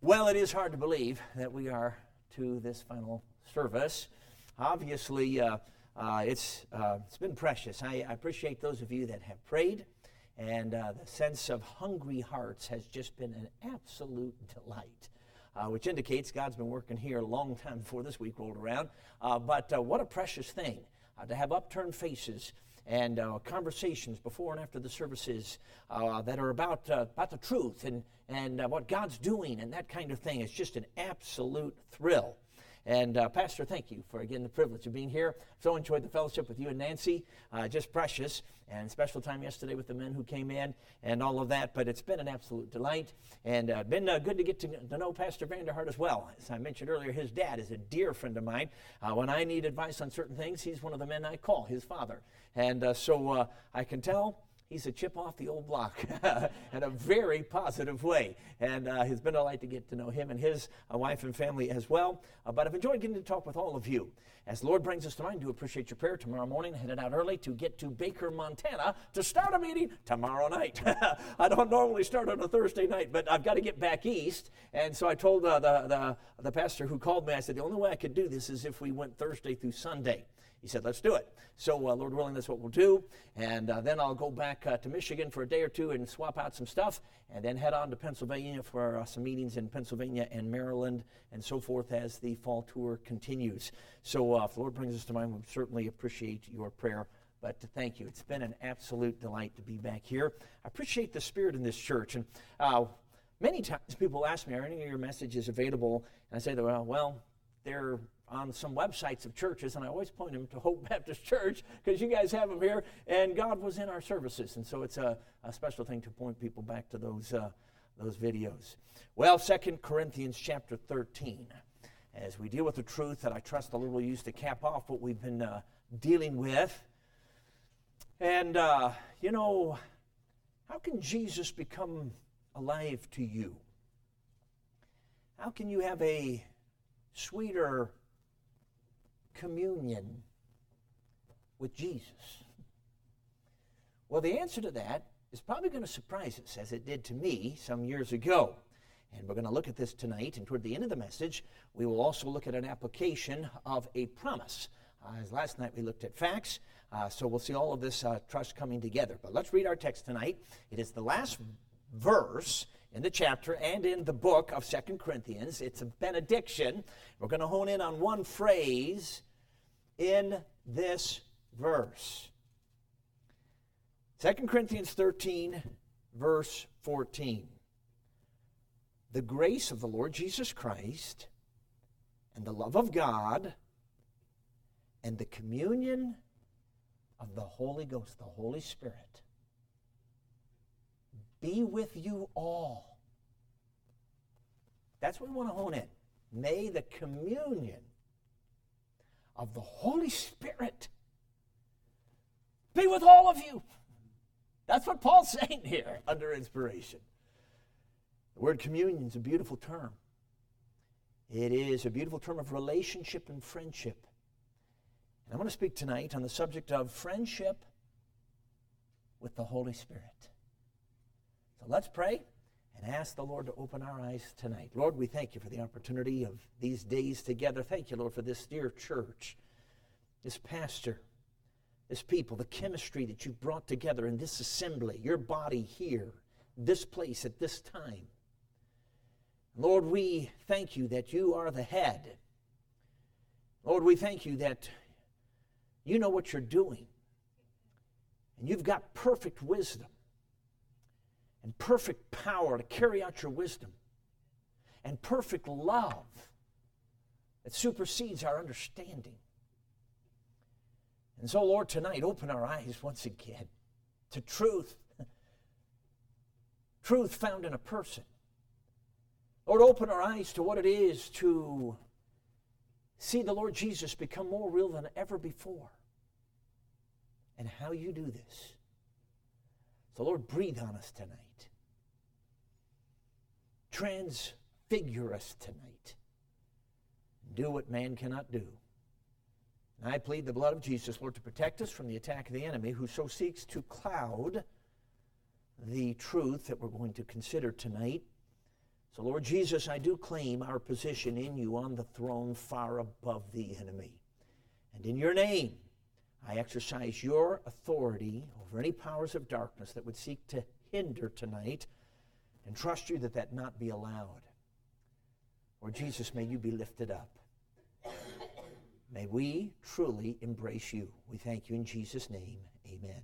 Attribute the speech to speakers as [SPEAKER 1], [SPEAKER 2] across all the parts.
[SPEAKER 1] Well, it is hard to believe that we are to this final service. Obviously, uh, uh, it's, uh, it's been precious. I, I, appreciate those of you that have prayed, and uh, the sense of hungry hearts has just been an absolute delight. Uh, which indicates God's been working here a long time before this week rolled around. Uh, but what a precious thing to have upturned faces and uh, conversations before and after the services uh, that are about, uh, about the truth and, and uh, what God's doing and that kind of thing. It's just an absolute thrill. And uh, Pastor, thank you for again the privilege of being here. So enjoyed the fellowship with you and Nancy, uh, just precious. And special time yesterday with the men who came in and all of that. But it's been an absolute delight, and been good to get to, to, know Pastor Vanderhart as well. As I mentioned earlier, his dad is a dear friend of mine. When I need advice on certain things, he's one of the men I call, his father. And uh, so uh, I can tell he's a chip off the old block in a very positive way. And uh, it's been a delight to get to know him and his uh, wife and family as well. Uh, but I've enjoyed getting to talk with all of you. As the Lord brings us to mind, do appreciate your prayer tomorrow morning. Headed out early to get to Baker, Montana to start a meeting tomorrow night. I don't normally start on a Thursday night, but I've got to get back east. And so I told uh, the, the, the pastor who called me, I said, the only way I could do this is if we went Thursday through Sunday. He said, let's do it. So, uh, Lord willing, that's what we'll do. And uh, then I'll go back uh, to Michigan for a day or two and swap out some stuff, and then head on to Pennsylvania for uh, some meetings in Pennsylvania and Maryland and so forth as the fall tour continues. So, uh, if the Lord brings us to mind, we certainly appreciate your prayer. But to thank you. It's been an absolute delight to be back here. I appreciate the spirit in this church. And uh, many times people ask me, are any of your messages available? And I say, well, well, they're on some websites of churches, and I always point them to Hope Baptist Church because you guys have them here, and God was in our services, and so it's a, a special thing to point people back to those uh, those videos. Well, Second Corinthians chapter 13, as we deal with the truth that I trust the Lord will use to cap off what we've been uh, dealing with, and uh, you know, how can Jesus become alive to you? How can you have a sweeter communion with Jesus? Well, the answer to that is probably going to surprise us, as it did to me some years ago. And we're going to look at this tonight. And toward the end of the message, we will also look at an application of a promise. Uh, as last night we looked at facts, uh, so we'll see all of this uh, trust coming together. But let's read our text tonight. It is the last verse in the chapter and in the book of Second Corinthians. It's a benediction. We're going to hone in on one phrase in this verse. 2 Corinthians 13, verse 14. The grace of the Lord Jesus Christ and the love of God and the communion of the Holy Ghost, the Holy Spirit, be with you all. That's what we want to hone in. May the communion of the Holy Spirit be with all of you. That's what Paul's saying here under inspiration. The word communion is a beautiful term. It is a beautiful term of relationship and friendship. And I want to speak tonight on the subject of friendship with the Holy Spirit. So let's pray and ask the Lord to open our eyes tonight. Lord, we thank you for the opportunity of these days together. Thank you, Lord, for this dear church, this pastor, this people, the chemistry that you've brought together in this assembly, your body here, this place at this time. Lord, we thank you that you are the head. Lord, we thank you that you know what you're doing. And you've got perfect wisdom and perfect power to carry out your wisdom and perfect love that supersedes our understanding. And so, Lord, tonight, open our eyes once again to truth. truth found in a person. Lord, open our eyes to what it is to see the Lord Jesus become more real than ever before and how you do this. So, Lord, breathe on us tonight transfigure us tonight. Do what man cannot do. And I plead the blood of Jesus, Lord, to protect us from the attack of the enemy who so seeks to cloud the truth that we're going to consider tonight. So, Lord Jesus, I do claim our position in you on the throne far above the enemy. And in your name, I exercise your authority over any powers of darkness that would seek to hinder tonight and trust you that that not be allowed. Lord Jesus, may you be lifted up. May we truly embrace you. We thank you in Jesus' name. Amen.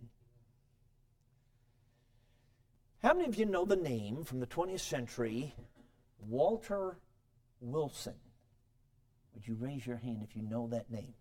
[SPEAKER 1] How many of you know the name from the 20th century, Walter Wilson? Would you raise your hand if you know that name?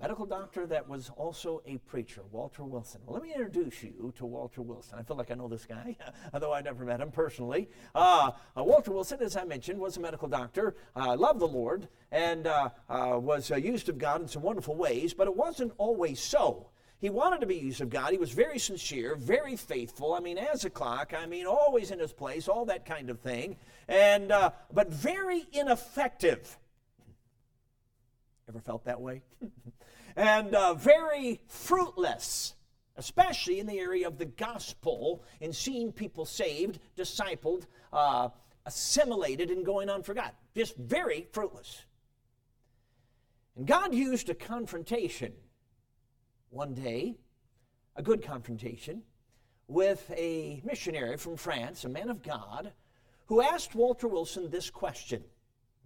[SPEAKER 1] Medical doctor that was also a preacher, Walter Wilson. Well, let me introduce you to Walter Wilson. I feel like I know this guy, although I never met him personally. Uh, uh, Walter Wilson, as I mentioned, was a medical doctor, uh, loved the Lord, and uh, uh, was uh, used of God in some wonderful ways, but it wasn't always so. He wanted to be used of God. He was very sincere, very faithful. I mean, as a clock. I mean, always in his place, all that kind of thing. And but very ineffective. Ever felt that way? and uh, very fruitless, especially in the area of the gospel in seeing people saved, discipled, uh, assimilated, and going on for God. Just very fruitless. And God used a confrontation one day, a good confrontation, with a missionary from France, a man of God, who asked Walter Wilson this question.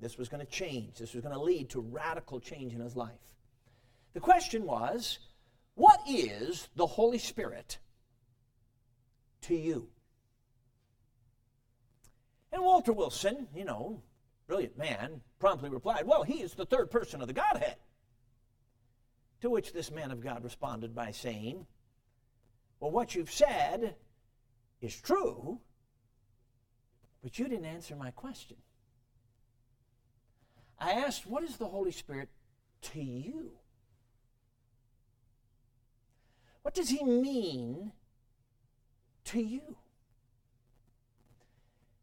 [SPEAKER 1] This was going to change. This was going to lead to radical change in his life. The question was what is the Holy Spirit to you? And Walter Wilson, you know, brilliant man, promptly replied, Well, he is the third person of the Godhead. To which this man of God responded by saying, Well, what you've said is true, but you didn't answer my question. I asked, What is the Holy Spirit to you? What does he mean to you?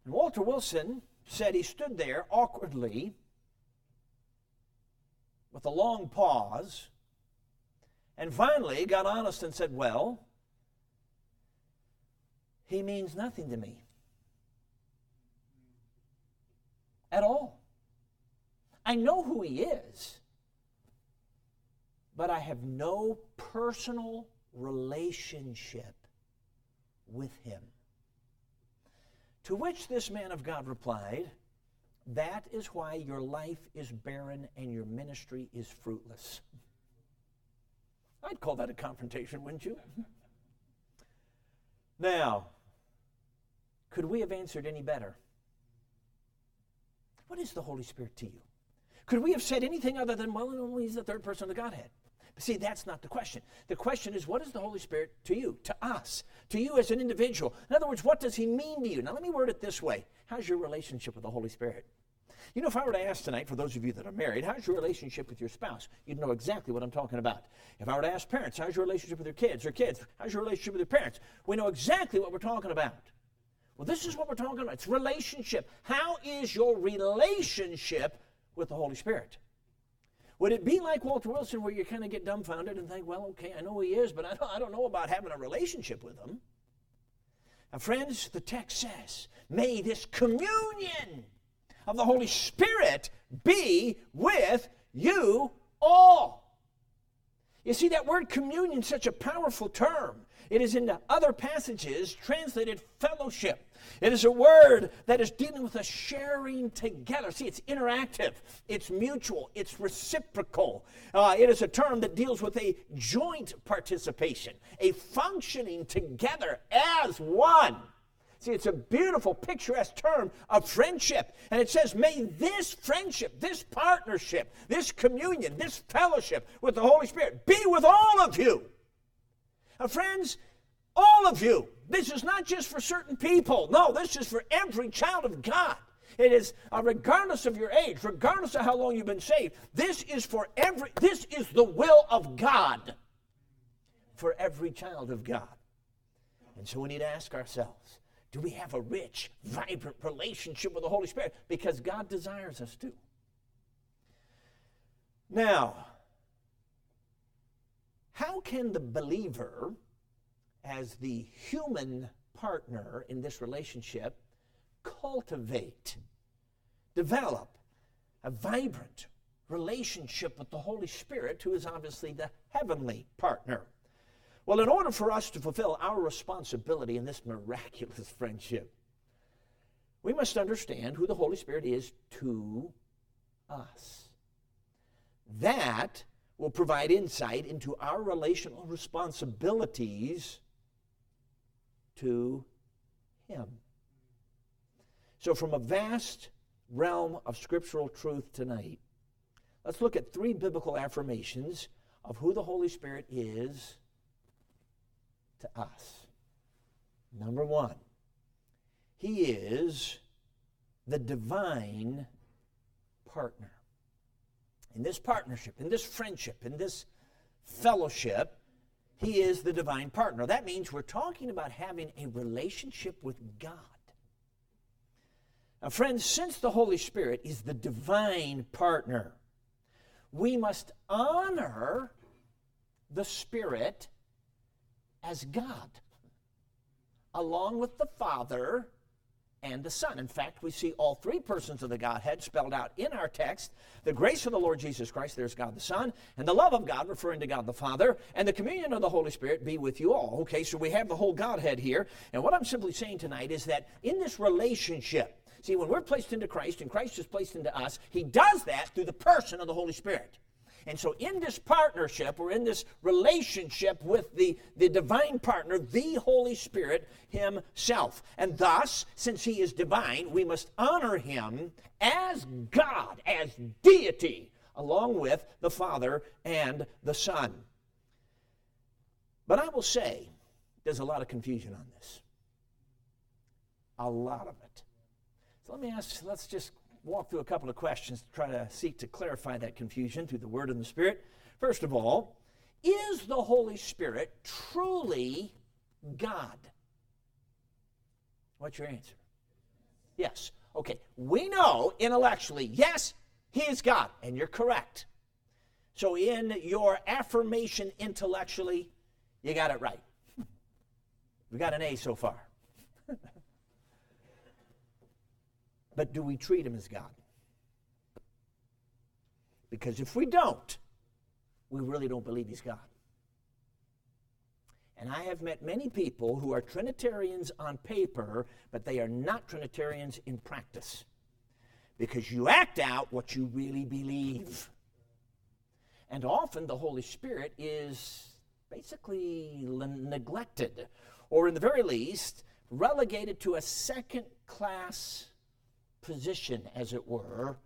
[SPEAKER 1] And Walter Wilson said he stood there awkwardly with a long pause and finally got honest and said, Well, he means nothing to me at all. I know who he is, but I have no personal relationship with him. To which this man of God replied, That is why your life is barren and your ministry is fruitless. I'd call that a confrontation, wouldn't you? now, could we have answered any better? What is the Holy Spirit to you? Could we have said anything other than, well, only he's the third person of the Godhead? See, that's not the question. The question is, what is the Holy Spirit to you, to us, to you as an individual? In other words, what does He mean to you? Now, let me word it this way How's your relationship with the Holy Spirit? You know, if I were to ask tonight, for those of you that are married, how's your relationship with your spouse? You'd know exactly what I'm talking about. If I were to ask parents, how's your relationship with your kids? Or kids, how's your relationship with your parents? We know exactly what we're talking about. Well, this is what we're talking about. It's relationship. How is your relationship with the Holy Spirit? Would it be like Walter Wilson where you kind of get dumbfounded and think, well, okay, I know he is, but I don't, I don't know about having a relationship with him? Now, friends, the text says, may this communion of the Holy Spirit be with you all. You see, that word communion is such a powerful term. It is in the other passages translated fellowship. It is a word that is dealing with a sharing together. See, it's interactive, it's mutual, it's reciprocal. Uh, it is a term that deals with a joint participation, a functioning together as one. See, it's a beautiful, picturesque term of friendship. And it says, may this friendship, this partnership, this communion, this fellowship with the Holy Spirit be with all of you. Now, friends, all of you. This is not just for certain people. No, this is for every child of God. It is uh, regardless of your age, regardless of how long you've been saved. This is for every. This is the will of God for every child of God. And so we need to ask ourselves: Do we have a rich, vibrant relationship with the Holy Spirit? Because God desires us to. Now, how can the believer as the human partner in this relationship cultivate, develop a vibrant relationship with the Holy Spirit, who is obviously the heavenly partner. Well, in order for us to fulfill our responsibility in this miraculous friendship, we must understand who the Holy Spirit is to us. That will provide insight into our relational responsibilities to Him. So, from a vast realm of scriptural truth tonight, let's look at three biblical affirmations of who the Holy Spirit is to us. Number one, He is the divine partner. In this partnership, in this friendship, in this fellowship, He is the divine partner. That means we're talking about having a relationship with God. Now, friends, since the Holy Spirit is the divine partner, we must honor the Spirit as God, along with the Father and the Son. In fact, we see all three persons of the Godhead spelled out in our text the grace of the Lord Jesus Christ, there's God the Son, and the love of God, referring to God the Father, and the communion of the Holy Spirit be with you all. Okay, so we have the whole Godhead here. And what I'm simply saying tonight is that in this relationship, See, when we're placed into Christ and Christ is placed into us, He does that through the person of the Holy Spirit. And so, in this partnership or in this relationship with the, the divine partner, the Holy Spirit Himself. And thus, since He is divine, we must honor Him as God, as deity, along with the Father and the Son. But I will say, there's a lot of confusion on this. A lot of it. So let me ask, let's just walk through a couple of questions to try to seek to clarify that confusion through the Word and the Spirit. First of all, is the Holy Spirit truly God? What's your answer? Yes. Okay, we know intellectually, yes, He is God, and you're correct. So, in your affirmation intellectually, you got it right. We got an A so far. But do we treat him as God? Because if we don't, we really don't believe he's God. And I have met many people who are Trinitarians on paper, but they are not Trinitarians in practice. Because you act out what you really believe. And often the Holy Spirit is basically neglected, or in the very least, relegated to a second class position, as it were,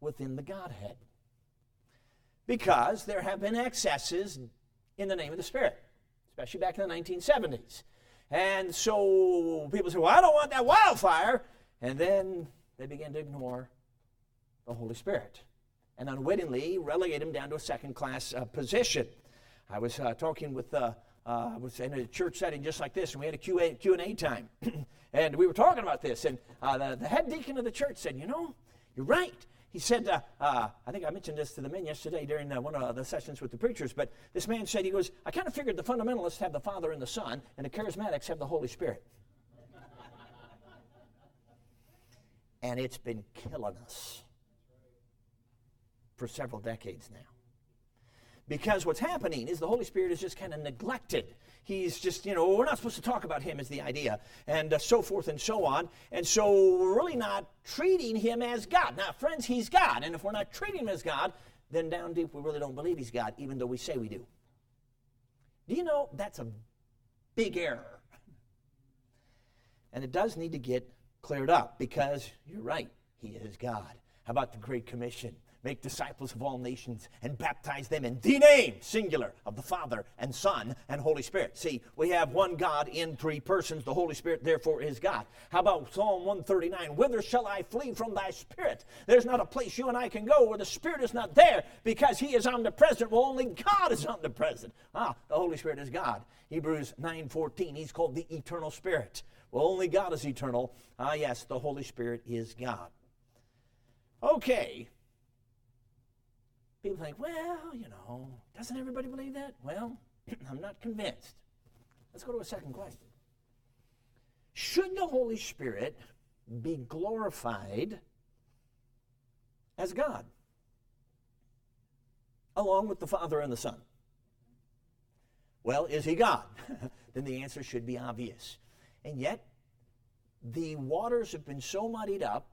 [SPEAKER 1] within the Godhead. Because there have been excesses in the name of the Spirit, especially back in the 1970s. And so people say, well, I don't want that wildfire. And then they begin to ignore the Holy Spirit and unwittingly relegate him down to a second class uh, position. I was uh, talking with, uh, uh, was in a church setting just like this, and we had a Q&A, Q&A time. And we were talking about this, and uh, the, the, head deacon of the church said, You know, you're right. He said, uh, uh, I think I mentioned this to the men yesterday during uh, one of the sessions with the preachers, but this man said, He goes, I kind of figured the fundamentalists have the Father and the Son, and the charismatics have the Holy Spirit. and it's been killing us for several decades now. Because what's happening is the Holy Spirit is just kind of neglected he's just, you know, we're not supposed to talk about him, is the idea, and uh, so forth and so on. And so we're really not treating him as God. Now, friends, he's God. And if we're not treating him as God, then down deep we really don't believe he's God, even though we say we do. Do you know that's a big error? And it does need to get cleared up because you're right, he is God. How about the Great Commission? Make disciples of all nations and baptize them in the name, singular, of the Father and Son and Holy Spirit. See, we have one God in three persons. The Holy Spirit, therefore, is God. How about Psalm 139? Whither shall I flee from thy Spirit? There's not a place you and I can go where the Spirit is not there because he is omnipresent. Well, only God is omnipresent. Ah, the Holy Spirit is God. Hebrews 9:14, he's called the eternal Spirit. Well, only God is eternal. Ah, yes, the Holy Spirit is God. Okay, People think, well, you know, doesn't everybody believe that? Well, I'm not convinced. Let's go to a second question. Should the Holy Spirit be glorified as God, along with the Father and the Son. Well, is he God? then the answer should be obvious. And yet, the waters have been so muddied up.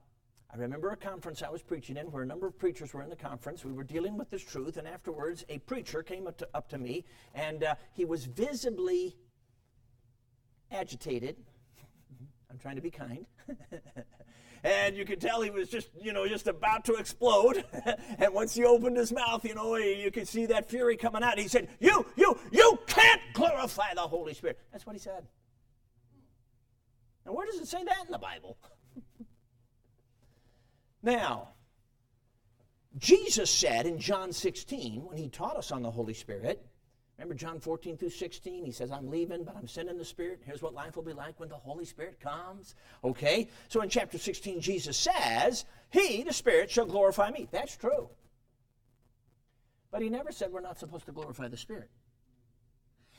[SPEAKER 1] I remember a conference I was preaching in where a number of preachers were in the conference. We were dealing with this truth, and afterwards, a preacher came up to, up to me, and uh, he was visibly agitated. I'm trying to be kind. and you could tell he was just, you know, just about to explode. and once he opened his mouth, you know, you could see that fury coming out. He said, "You, you, you can't glorify the Holy Spirit." That's what he said. Now, where does it say that in the Bible? Now, Jesus said in John 16, when he taught us on the Holy Spirit, Remember John 14 through 16? He says, I'm leaving, but I'm sending the Spirit. Here's what life will be like when the Holy Spirit comes. Okay? So in chapter 16, Jesus says, He, the Spirit, shall glorify me. That's true. But he never said we're not supposed to glorify the Spirit.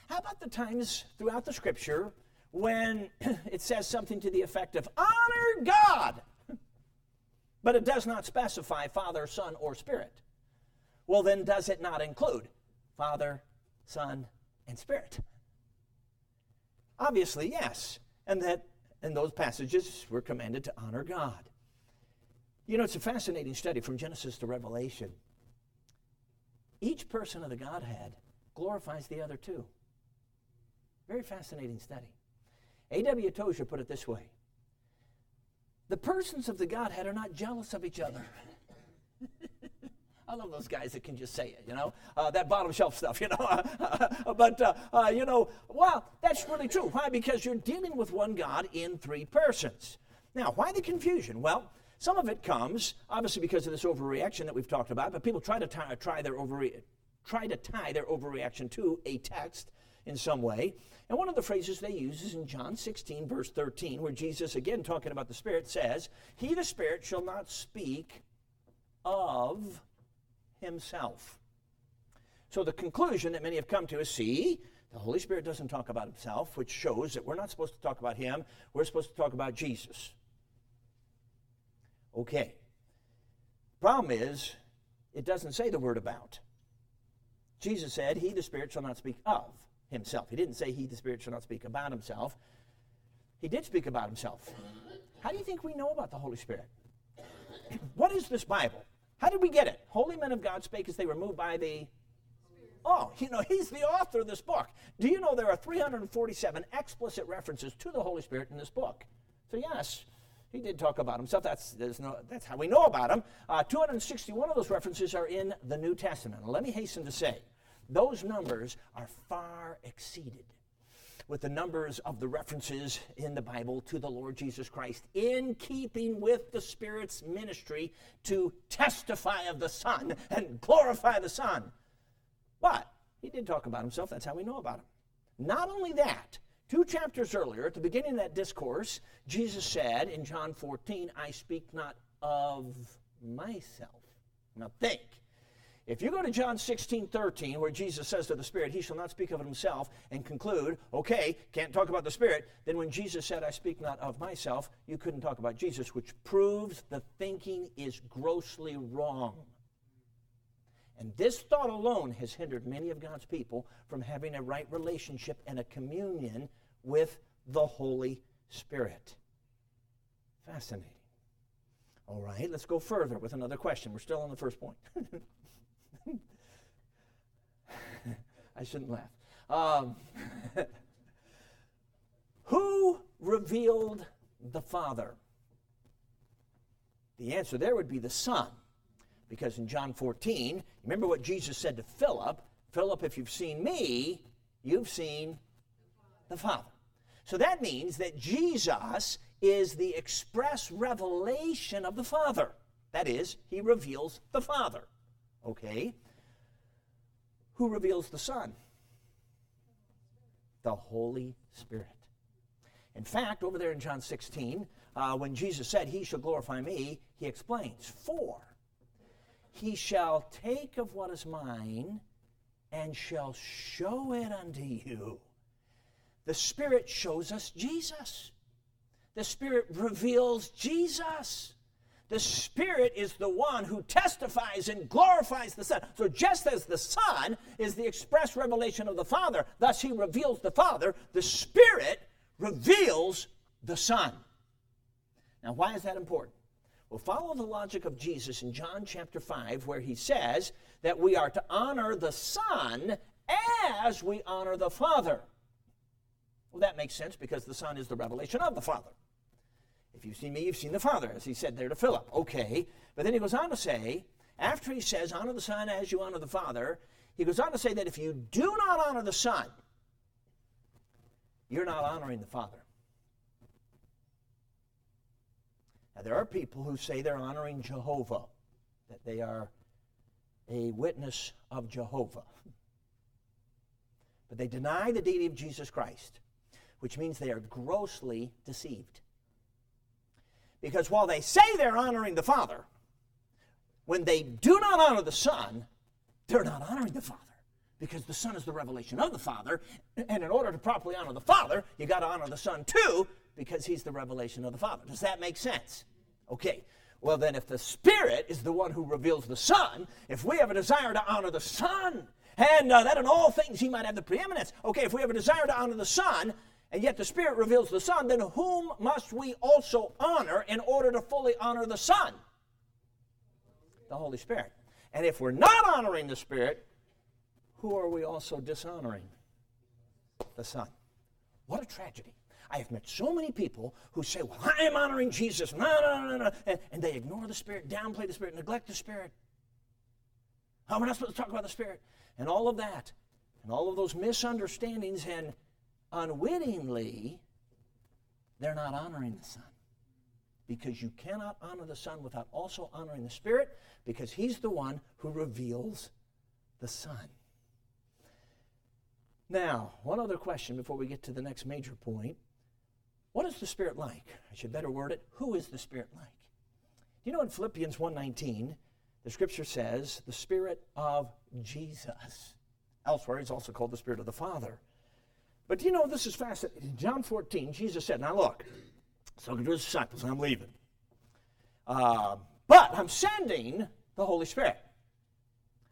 [SPEAKER 1] How about the times throughout the Scripture when it says something to the effect of, honor God, but it does not specify Father, Son, or Spirit? Well, then does it not include Father, Son, and Spirit? Obviously, yes. And that in those passages we're commanded to honor God. You know, it's a fascinating study from Genesis to Revelation. Each person of the Godhead glorifies the other two. Very fascinating study. A.W. Tozer put it this way The persons of the Godhead are not jealous of each other. I love those guys that can just say it, you know, uh, that bottom shelf stuff, you know. but, uh, uh, you know, well, that's really true. Why? Because you're dealing with one God in three persons. Now, why the confusion? Well, some of it comes, obviously, because of this overreaction that we've talked about, but people try to tie, try, their overre- try to tie their overreaction to a text in some way. And one of the phrases they use is in John 16, verse 13, where Jesus, again talking about the Spirit, says, He, the Spirit, shall not speak of himself. So the conclusion that many have come to is see, the Holy Spirit doesn't talk about himself, which shows that we're not supposed to talk about him, we're supposed to talk about Jesus. Okay. Problem is, it doesn't say the word about. Jesus said, He, the Spirit, shall not speak of himself. He didn't say, He, the Spirit, shall not speak about himself. He did speak about himself. How do you think we know about the Holy Spirit? what is this Bible? How did we get it? Holy men of God spake as they were moved by the. Oh, you know, he's the author of this book. Do you know there are 347 explicit references to the Holy Spirit in this book? So, yes, he did talk about himself. That's, no, that's how we know about him. Uh, 261 of those references are in the New Testament. Let me hasten to say, those numbers are far exceeded with the numbers of the references in the Bible to the Lord Jesus Christ, in keeping with the Spirit's ministry to testify of the Son and glorify the Son. But he did talk about himself. That's how we know about him. Not only that, two chapters earlier, at the beginning of that discourse, Jesus said in John 14, I speak not of myself. Now think. If you go to John 16, 13, where Jesus says to the Spirit, He shall not speak of himself, and conclude, okay, can't talk about the Spirit, then when Jesus said, I speak not of myself, you couldn't talk about Jesus, which proves the thinking is grossly wrong. And this thought alone has hindered many of God's people from having a right relationship and a communion with the Holy Spirit. Fascinating. All right, let's go further with another question. We're still on the first point. I shouldn't laugh. Um, who revealed the Father? The answer there would be the Son. Because in John 14, remember what Jesus said to Philip Philip, if you've seen me, you've seen the Father. So that means that Jesus is the express revelation of the Father. That is, he reveals the Father. Okay? Who reveals the Son? The Holy Spirit. In fact, over there in John 16, uh, when Jesus said, He shall glorify me, he explains, For he shall take of what is mine and shall show it unto you. The Spirit shows us Jesus. The Spirit reveals Jesus. The Spirit is the one who testifies and glorifies the Son. So, just as the Son is the express revelation of the Father, thus He reveals the Father, the Spirit reveals the Son. Now, why is that important? Well, follow the logic of Jesus in John chapter 5, where He says that we are to honor the Son as we honor the Father. Well, that makes sense because the Son is the revelation of the Father. If you've seen me, you've seen the Father, as he said there to Philip. Okay. But then he goes on to say, after he says, honor the Son as you honor the Father, he goes on to say that if you do not honor the Son, you're not honoring the Father. Now, there are people who say they're honoring Jehovah, that they are a witness of Jehovah. But they deny the deity of Jesus Christ, which means they are grossly deceived. Because while they say they're honoring the Father, when they do not honor the Son, they're not honoring the Father. Because the Son is the revelation of the Father. And in order to properly honor the Father, you got to honor the Son too, because he's the revelation of the Father. Does that make sense? Okay. Well, then, if the Spirit is the one who reveals the Son, if we have a desire to honor the Son, and uh, that in all things he might have the preeminence. Okay, if we have a desire to honor the Son, and yet the Spirit reveals the Son, then whom must we also honor in order to fully honor the Son? The Holy Spirit. And if we're not honoring the Spirit, who are we also dishonoring? The Son. What a tragedy. I have met so many people who say, Well, I am honoring Jesus. No, no, no, no. And, and they ignore the Spirit, downplay the Spirit, neglect the Spirit. Oh, we're not supposed to talk about the Spirit. And all of that. And all of those misunderstandings and unwittingly, they're not honoring the Son. Because you cannot honor the Son without also honoring the Spirit, because He's the one who reveals the Son. Now, one other question before we get to the next major point. What is the Spirit like? I should better word it. Who is the Spirit like? You know in Philippians 1:19, the scripture says, the Spirit of Jesus. Elsewhere, he's also called the Spirit of the Father. But you know, this is fascinating. In John 14, Jesus said, Now look, so to his disciples, I'm leaving. Uh, but I'm sending the Holy Spirit.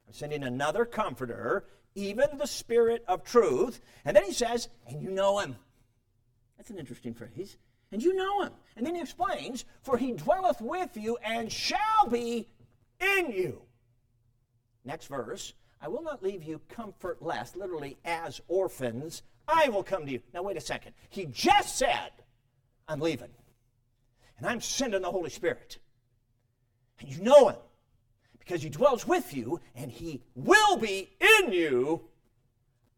[SPEAKER 1] I'm sending another comforter, even the Spirit of truth. And then he says, And you know him. That's an interesting phrase. And you know him. And then he explains, For he dwelleth with you and shall be in you. Next verse. I will not leave you comfortless, literally as orphans. I will come to you. Now, wait a second. He just said, I'm leaving. And I'm sending the Holy Spirit. And you know him because he dwells with you and he will be in you.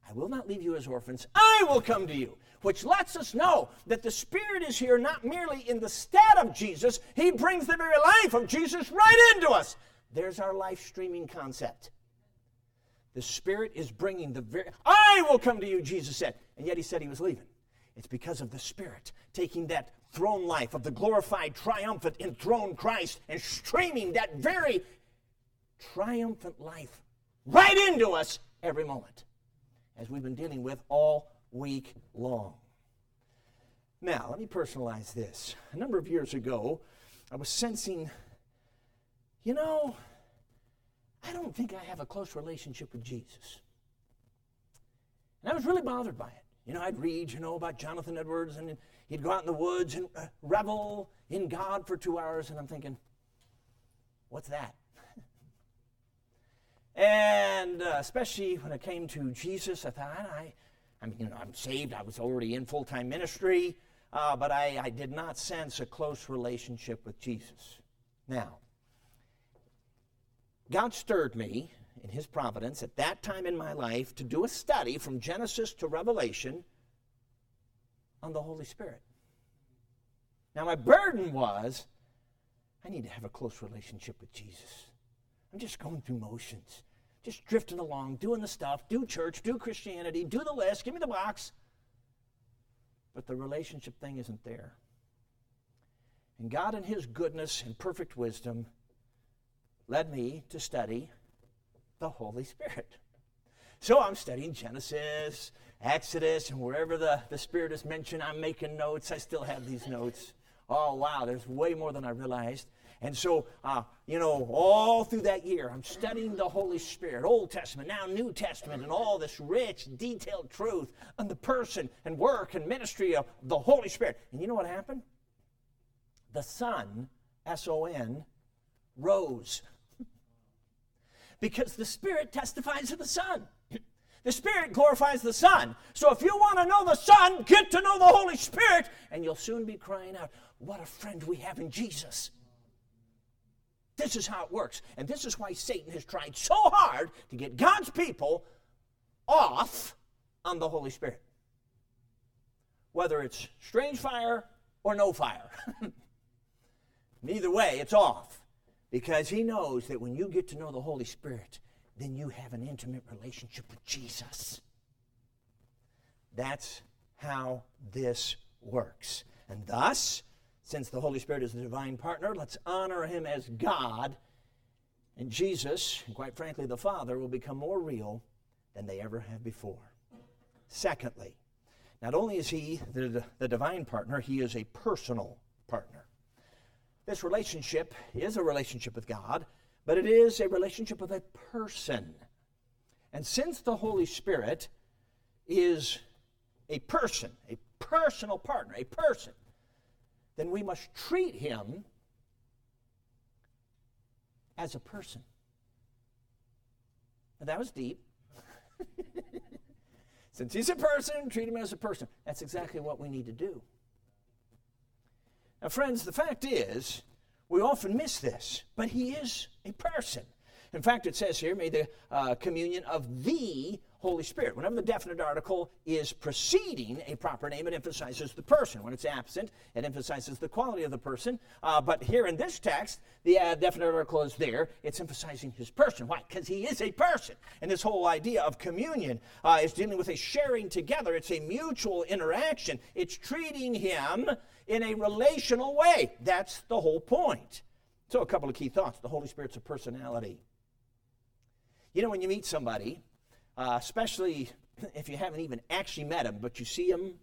[SPEAKER 1] I will not leave you as orphans. I will come to you. Which lets us know that the Spirit is here not merely in the stead of Jesus, He brings the very life of Jesus right into us. There's our life streaming concept. The Spirit is bringing the very. I will come to you, Jesus said. And yet he said he was leaving. It's because of the Spirit taking that throne life of the glorified, triumphant, enthroned Christ and streaming that very triumphant life right into us every moment, as we've been dealing with all week long. Now, let me personalize this. A number of years ago, I was sensing, you know, I don't think I have a close relationship with Jesus. And I was really bothered by it. You know, I'd read, you know, about Jonathan Edwards, and he'd go out in the woods and uh, revel in God for two hours, and I'm thinking, what's that? and uh, especially when it came to Jesus, I thought, I, I mean, you know, I'm saved. I was already in full-time ministry, uh, but I, I did not sense a close relationship with Jesus. Now, God stirred me in His providence at that time in my life to do a study from Genesis to Revelation on the Holy Spirit. Now, my burden was I need to have a close relationship with Jesus. I'm just going through motions, just drifting along, doing the stuff, do church, do Christianity, do the list, give me the box. But the relationship thing isn't there. And God, in His goodness and perfect wisdom, led me to study the Holy Spirit. So I'm studying Genesis, Exodus, and wherever the, the Spirit is mentioned, I'm making notes. I still have these notes. Oh, wow, there's way more than I realized. And so, uh, you know, all through that year, I'm studying the Holy Spirit, Old Testament, now New Testament, and all this rich, detailed truth on the person and work and ministry of the Holy Spirit. And you know what happened? The Son, S O N, rose. Because the Spirit testifies to the Son. The Spirit glorifies the Son. So if you want to know the Son, get to know the Holy Spirit, and you'll soon be crying out, What a friend we have in Jesus. This is how it works. And this is why Satan has tried so hard to get God's people off on the Holy Spirit. Whether it's strange fire or no fire. Neither way, it's off. Because he knows that when you get to know the Holy Spirit, then you have an intimate relationship with Jesus. That's how this works. And thus, since the Holy Spirit is the divine partner, let's honor him as God. And Jesus, and quite frankly, the Father, will become more real than they ever have before. Secondly, not only is he the, the divine partner, he is a personal partner. This relationship is a relationship with God, but it is a relationship with a person. And since the Holy Spirit is a person, a personal partner, a person, then we must treat him as a person. Now, that was deep. Since he's a person, treat him as a person. That's exactly what we need to do. Now, friends, the fact is, we often miss this, but he is a person. In fact, it says here, may the uh, communion of the Holy Spirit. Whenever the definite article is preceding a proper name, it emphasizes the person. When it's absent, it emphasizes the quality of the person. Uh, but here in this text, the uh, definite article is there. It's emphasizing his person. Why? Because he is a person. And this whole idea of communion uh, is dealing with a sharing together. It's a mutual interaction. It's treating him in a relational way. That's the whole point. So, a couple of key thoughts. The Holy Spirit's a personality. You know, when you meet somebody, uh, especially if you haven't even actually met them, but you see them,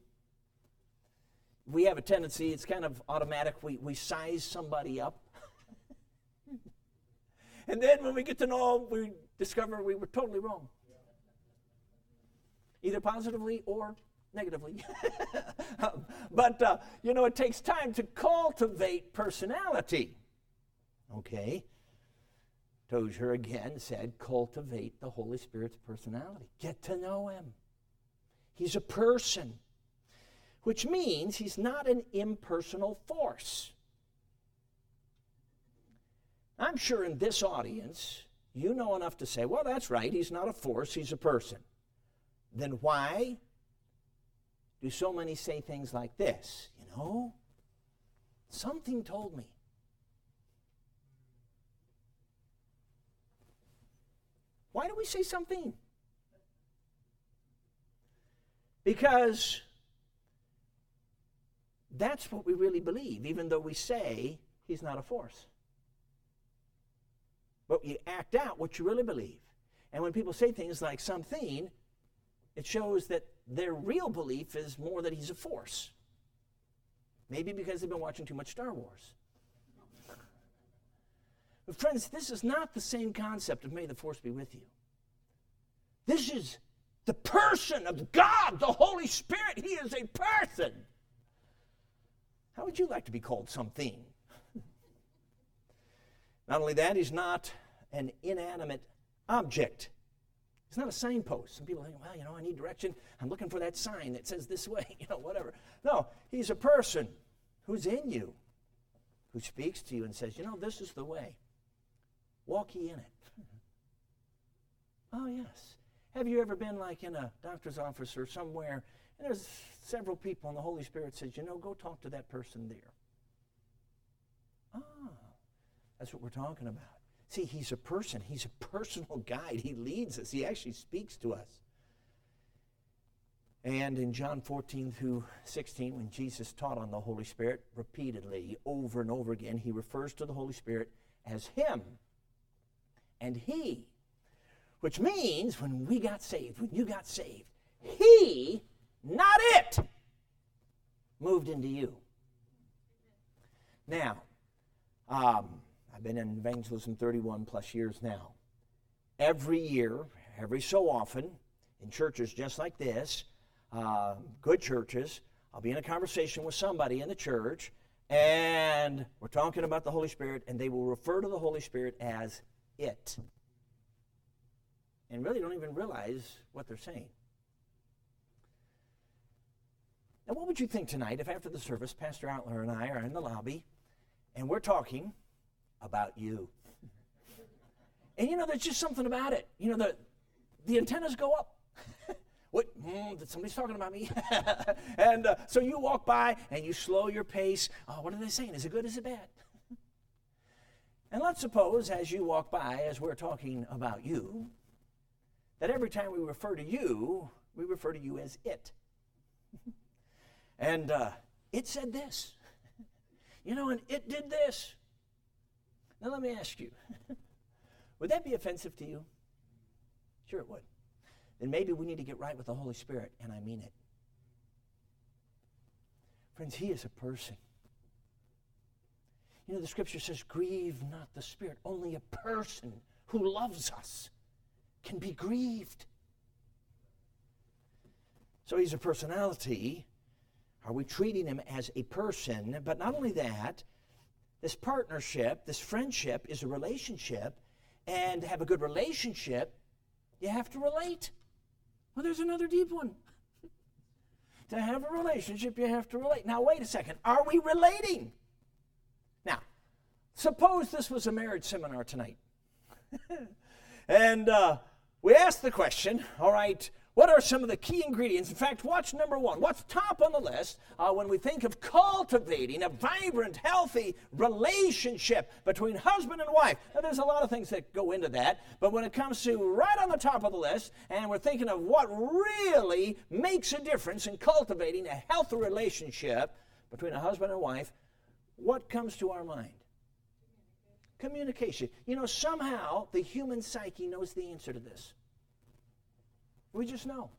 [SPEAKER 1] we have a tendency, it's kind of automatic, we, we size somebody up. and then when we get to know them, we discover we were totally wrong. Either positively or negatively. but, uh, you know, it takes time to cultivate personality. Okay? Tozer again said, cultivate the Holy Spirit's personality. Get to know him. He's a person, which means he's not an impersonal force. I'm sure in this audience, you know enough to say, well, that's right, he's not a force, he's a person. Then why do so many say things like this? You know, something told me. Why do we say something? Because that's what we really believe, even though we say he's not a force. But you act out what you really believe. And when people say things like something, it shows that their real belief is more that he's a force. Maybe because they've been watching too much Star Wars. But, friends, this is not the same concept of may the force be with you. This is the person of God, the Holy Spirit. He is a person. How would you like to be called something? not only that, he's not an inanimate object. It's not a signpost. Some people think, well, you know, I need direction. I'm looking for that sign that says this way, you know, whatever. No, he's a person who's in you, who speaks to you and says, you know, this is the way. Walk ye in it. oh, yes. Have you ever been like in a doctor's office or somewhere, and there's several people, and the Holy Spirit says, you know, go talk to that person there? Ah, that's what we're talking about. See, he's a person, he's a personal guide. He leads us, he actually speaks to us. And in John 14 through 16, when Jesus taught on the Holy Spirit repeatedly, over and over again, he refers to the Holy Spirit as Him and He. Which means when we got saved, when you got saved, He, not it, moved into you. Now, um, I've been in evangelism 31 plus years now. Every year, every so often, in churches just like this, uh, good churches, I'll be in a conversation with somebody in the church, and we're talking about the Holy Spirit, and they will refer to the Holy Spirit as it. And really don't even realize what they're saying. Now, what would you think tonight if after the service, Pastor Outler and I are in the lobby and we're talking about you? And you know, there's just something about it. You know, the, the antennas go up. what? Mm, somebody's talking about me. and uh, so you walk by and you slow your pace. Oh, what are they saying? Is it good? Is it bad? and let's suppose as you walk by, as we're talking about you, that every time we refer to you, we refer to you as it. and uh, it said this. you know, and it did this. Now, let me ask you would that be offensive to you? Sure, it would. Then maybe we need to get right with the Holy Spirit, and I mean it. Friends, He is a person. You know, the scripture says, Grieve not the Spirit. Only a person who loves us can be grieved. So He's a personality. Are we treating Him as a person? But not only that, this partnership, this friendship is a relationship and to have a good relationship, you have to relate. Well, there's another deep one. to have a relationship, you have to relate. Now, wait a second. Are we relating? Now, suppose this was a marriage seminar tonight. and uh, we asked the question all right, what are some of the key ingredients? In fact, what's number one? What's top on the list uh, when we think of cultivating a vibrant, healthy relationship between husband and wife? Now, there's a lot of things that go into that, but when it comes to right on the top of the list, and we're thinking of what really makes a difference in cultivating a healthy relationship between a husband and wife, what comes to our mind? Communication. You know, somehow the human psyche knows the answer to this. We just know.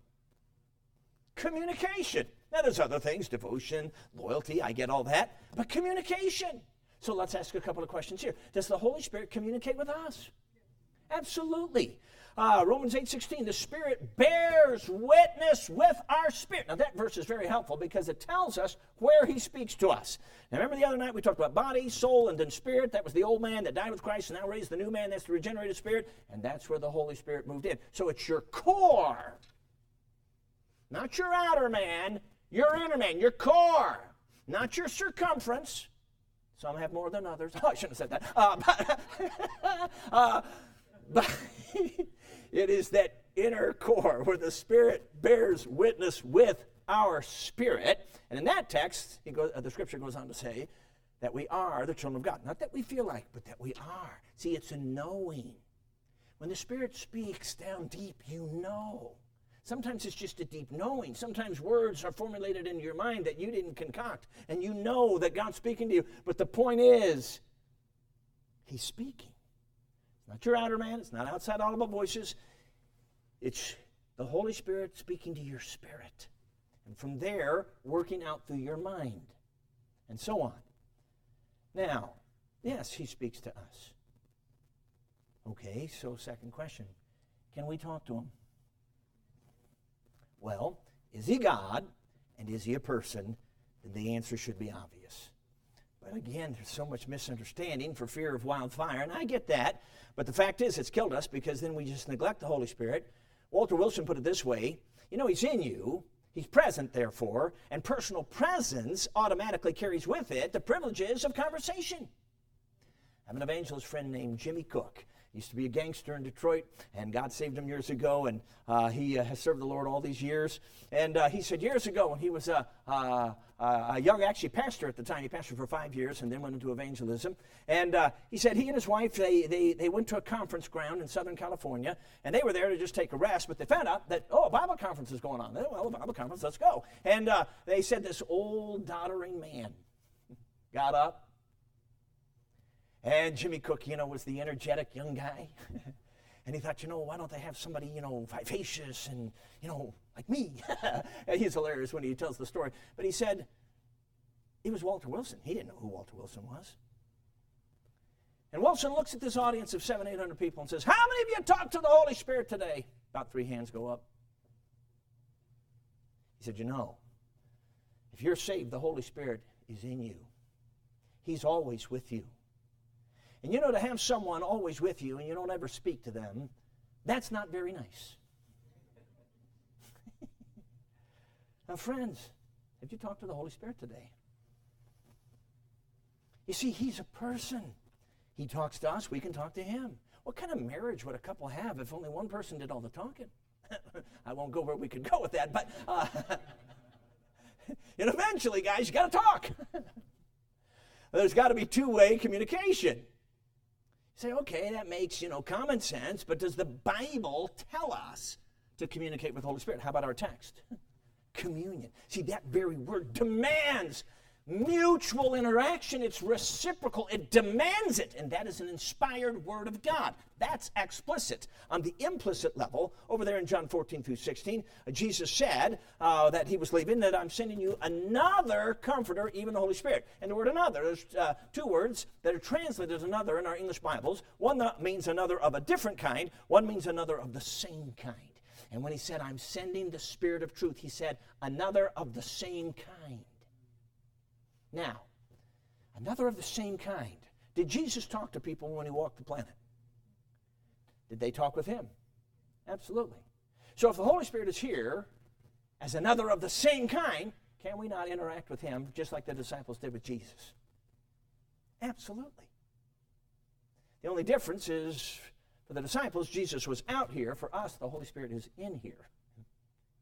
[SPEAKER 1] Communication. Now, there's other things devotion, loyalty, I get all that, but communication. So let's ask a couple of questions here. Does the Holy Spirit communicate with us? Absolutely. Uh, Romans 8:16, the Spirit bears witness with our spirit. Now that verse is very helpful because it tells us where He speaks to us. Now remember the other night we talked about body, soul, and then spirit. That was the old man that died with Christ and now raised the new man. That's the regenerated spirit, and that's where the Holy Spirit moved in. So it's your core, not your outer man, your inner man, your core, not your circumference. Some have more than others. Oh, I shouldn't have said that. Uh, but, uh, but it is that inner core where the Spirit bears witness with our spirit. And in that text, goes, uh, the scripture goes on to say that we are the children of God. Not that we feel like, but that we are. See, it's a knowing. When the Spirit speaks down deep, you know. Sometimes it's just a deep knowing. Sometimes words are formulated in your mind that you didn't concoct, and you know that God's speaking to you. But the point is, He's speaking. It's not your outer man, it's not outside audible voices. It's the Holy Spirit speaking to your spirit. And from there, working out through your mind. And so on. Now, yes, he speaks to us. Okay, so second question Can we talk to him? Well, is he God and is he a person? Then the answer should be obvious. But again, there's so much misunderstanding for fear of wildfire, and I get that. But the fact is, it's killed us because then we just neglect the Holy Spirit. Walter Wilson put it this way you know, He's in you, He's present, therefore, and personal presence automatically carries with it the privileges of conversation. I have an evangelist friend named Jimmy Cook used to be a gangster in Detroit, and God saved him years ago, and uh, he uh, has served the Lord all these years. And uh, he said years ago, when he was a, a, young, actually pastor at the time, he pastored for five years and then went into evangelism. And uh, he said he and his wife, they, they, they went to a conference ground in Southern California, and they were there to just take a rest, but they found out that, oh, a Bible conference is going on. Well, a Bible conference, let's go. And uh, they said this old, doddering man got up, and Jimmy Cook, you know, was the energetic young guy. And he thought, you know, why don't they have somebody, you know, vivacious and, you know, like me? He's hilarious when he tells the story. But he said, it was Walter Wilson. He didn't know who Walter Wilson was. And Wilson looks at this audience of seven, eight hundred people and says, How many of you talked to the Holy Spirit today? About three hands go up. He said, You know, if you're saved, the Holy Spirit is in you. He's always with you. And you know, to have someone always with you and you don't ever speak to them, that's not very nice. now, friends, have you talked to the Holy Spirit today? You see, He's a person. He talks to us, we can talk to Him. What kind of marriage would a couple have if only one person did all the talking? I won't go where we could go with that, but uh, and eventually, guys, you got to talk. There's got to be two-way communication. Say, okay, that makes you know common sense, but does the Bible tell us to communicate with the Holy Spirit? How about our text? Communion. See, that very word demands mutual interaction. It's reciprocal. It demands it. And that is an inspired word of God. That's explicit. On the implicit level, over there in John 14 through 16, uh, Jesus said uh, that he was leaving, that I'm sending you another comforter, even the Holy Spirit. And the word another, there's uh, two words that are translated as another in our English Bibles. One means another of a different kind, one means another of the same kind. And when he said, I'm sending the Spirit of truth, he said, another of the same kind. Now, another of the same kind. Did Jesus talk to people when he walked the planet? Did they talk with him? Absolutely. So if the Holy Spirit is here as another of the same kind, can we not interact with him just like the disciples did with Jesus? Absolutely. The only difference is for the disciples, Jesus was out here. For us, the Holy Spirit is in here,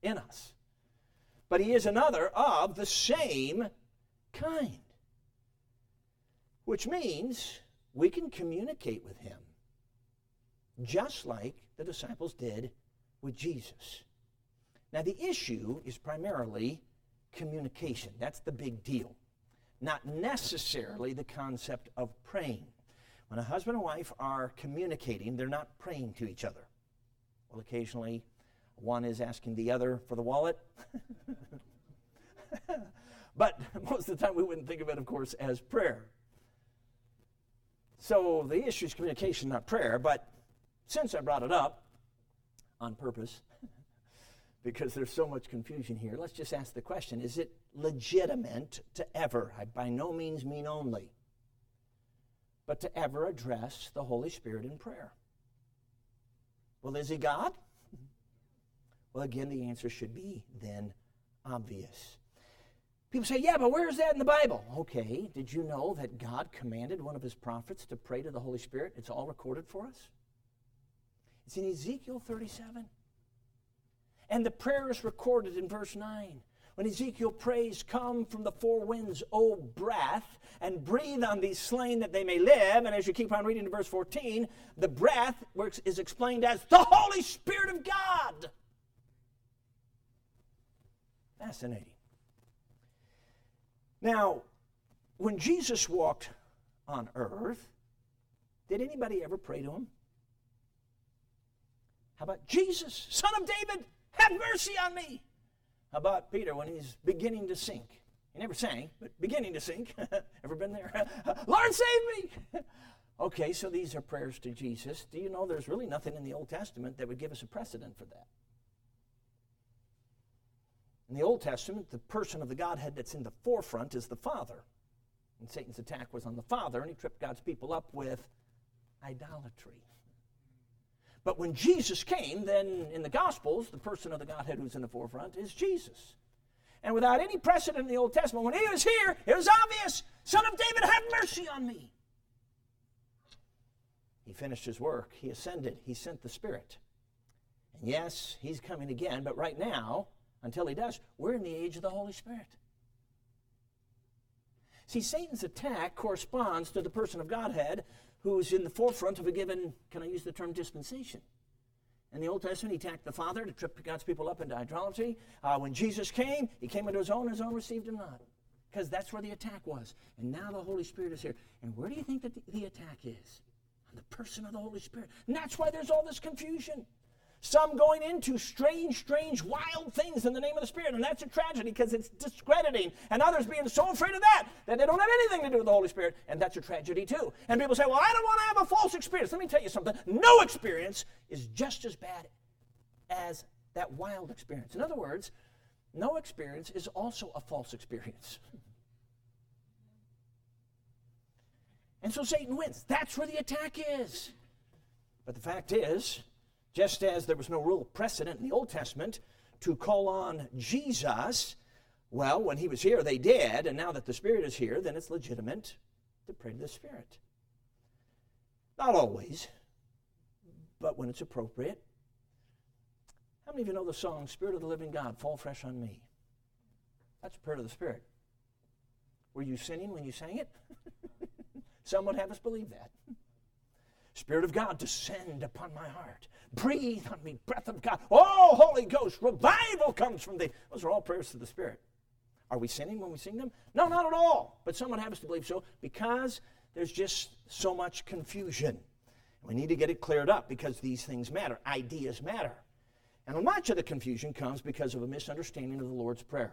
[SPEAKER 1] in us. But he is another of the same kind. Which means we can communicate with him just like the disciples did with Jesus. Now, the issue is primarily communication. That's the big deal, not necessarily the concept of praying. When a husband and wife are communicating, they're not praying to each other. Well, occasionally, one is asking the other for the wallet. But most of the time, we wouldn't think of it, of course, as prayer. So the issue is communication, not prayer. But since I brought it up on purpose, because there's so much confusion here, let's just ask the question is it legitimate to ever, I by no means mean only, but to ever address the Holy Spirit in prayer? Well, is he God? Well, again, the answer should be then obvious. People say, yeah, but where's that in the Bible? Okay, did you know that God commanded one of his prophets to pray to the Holy Spirit? It's all recorded for us. It's in Ezekiel 37. And the prayer is recorded in verse 9. When Ezekiel prays, Come from the four winds, O breath, and breathe on these slain that they may live. And as you keep on reading to verse 14, the breath is explained as the Holy Spirit of God. Fascinating. Now, when Jesus walked on earth, did anybody ever pray to him? How about Jesus, son of David, have mercy on me? How about Peter when he's beginning to sink? He never sang, but beginning to sink. Ever been there? Lord, save me! okay, so these are prayers to Jesus. Do you know there's really nothing in the Old Testament that would give us a precedent for that? In the Old Testament, the person of the Godhead that's in the forefront is the Father. And Satan's attack was on the Father, and he tripped God's people up with idolatry. But when Jesus came, then in the Gospels, the person of the Godhead who's in the forefront is Jesus. And without any precedent in the Old Testament, when he was here, it was obvious Son of David, have mercy on me. He finished his work, he ascended, he sent the Spirit. And yes, he's coming again, but right now, until he does. We're in the age of the Holy Spirit. See, Satan's attack corresponds to the person of Godhead who's in the forefront of a given, can I use the term dispensation? In the Old Testament, he attacked the Father to trip God's people up into idolatry. Uh, when Jesus came, he came into his own, his own received him not. Because that's where the attack was. And now the Holy Spirit is here. And where do you think that the, the attack is? on the person of the Holy Spirit. And that's why there's all this confusion. Some going into strange, strange, wild things in the name of the Spirit. And that's a tragedy because it's discrediting. And others being so afraid of that that they don't have anything to do with the Holy Spirit. And that's a tragedy too. And people say, well, I don't want to have a false experience. Let me tell you something. No experience is just as bad as that wild experience. In other words, no experience is also a false experience. And so Satan wins. That's where the attack is. But the fact is, just as there was no real precedent in the Old Testament to call on Jesus, well, when he was here, they did, and now that the Spirit is here, then it's legitimate to pray to the Spirit. Not always, but when it's appropriate. How many of you know the song, Spirit of the Living God, Fall Fresh on Me? That's a prayer to the Spirit. Were you sinning when you sang it? Some would have us believe that. Spirit of God, descend upon my heart. Breathe on me, breath of God. Oh, Holy Ghost, revival comes from thee. Those are all prayers to the Spirit. Are we sinning when we sing them? No, not at all. But someone us to believe so because there's just so much confusion. We need to get it cleared up because these things matter. Ideas matter. And much of the confusion comes because of a misunderstanding of the Lord's Prayer.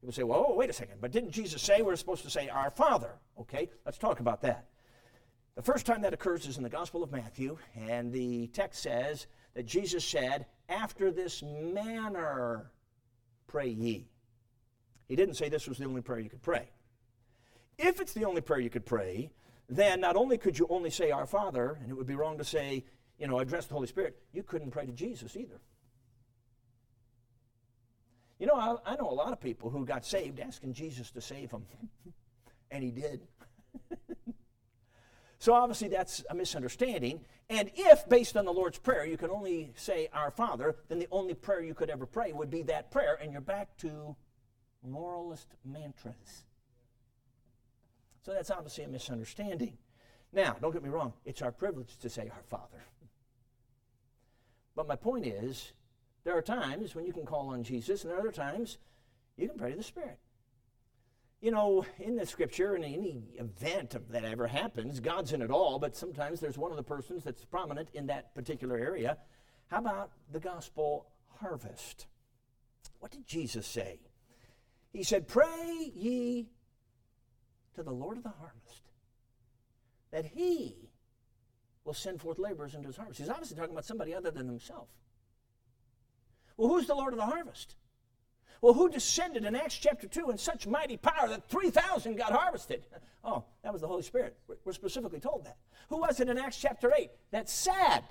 [SPEAKER 1] People say, well, wait a second, but didn't Jesus say we're supposed to say our Father? Okay, let's talk about that. The first time that occurs is in the Gospel of Matthew, and the text says that Jesus said, After this manner pray ye. He didn't say this was the only prayer you could pray. If it's the only prayer you could pray, then not only could you only say Our Father, and it would be wrong to say, you know, address the Holy Spirit, you couldn't pray to Jesus either. You know, I, I know a lot of people who got saved asking Jesus to save them, and He did. So obviously that's a misunderstanding. And if, based on the Lord's Prayer, you can only say Our Father, then the only prayer you could ever pray would be that prayer, and you're back to moralist mantras. So that's obviously a misunderstanding. Now, don't get me wrong, it's our privilege to say Our Father. But my point is, there are times when you can call on Jesus, and there are other times you can pray to the Spirit you know, in the scripture, in any event that ever happens, God's in it all, but sometimes there's one of the persons that's prominent in that particular area. How about the gospel harvest? What did Jesus say? He said, Pray ye to the Lord of the harvest that he will send forth laborers into his harvest. He's obviously talking about somebody other than himself. Well, who's the Lord of the harvest? Well, who descended in Acts chapter 2 in such mighty power that 3,000 got harvested? Oh, that was the Holy Spirit. We're specifically told that. Who was it in Acts chapter 8 that said,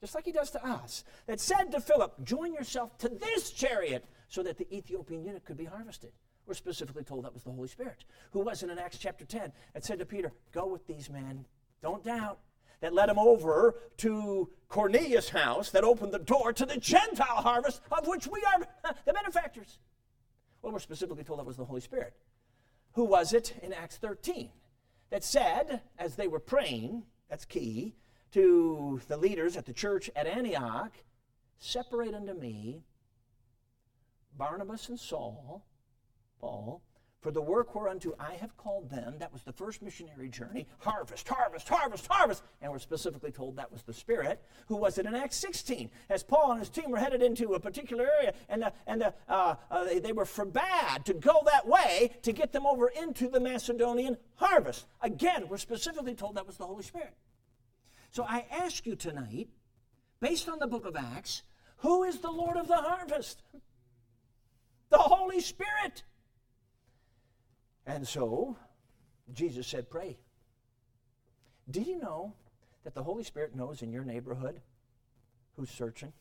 [SPEAKER 1] just like he does to us, that said to Philip, Join yourself to this chariot so that the Ethiopian eunuch could be harvested? We're specifically told that was the Holy Spirit. Who was it in Acts chapter 10 that said to Peter, Go with these men, don't doubt, that led him over to Cornelius' house that opened the door to the Gentile harvest of which we are the benefactors. Well, we're specifically told that was the Holy Spirit. Who was it in Acts 13 that said, as they were praying, that's key, to the leaders at the church at Antioch, separate unto me Barnabas and Saul, Paul, for the work whereunto I have called them. That was the first missionary journey. Harvest, harvest, harvest, harvest. And we're specifically told that was the Spirit. Who was it in Acts 16? As Paul and his team were headed into a particular area, and, uh, and uh, uh, uh, they, they were forbade to go that way to get them over into the Macedonian harvest. Again, we're specifically told that was the Holy Spirit. So I ask you tonight, based on the book of Acts, who is the Lord of the harvest? The Holy Spirit. And so, Jesus said, Pray. Do you know that the Holy Spirit knows in your neighborhood who's searching?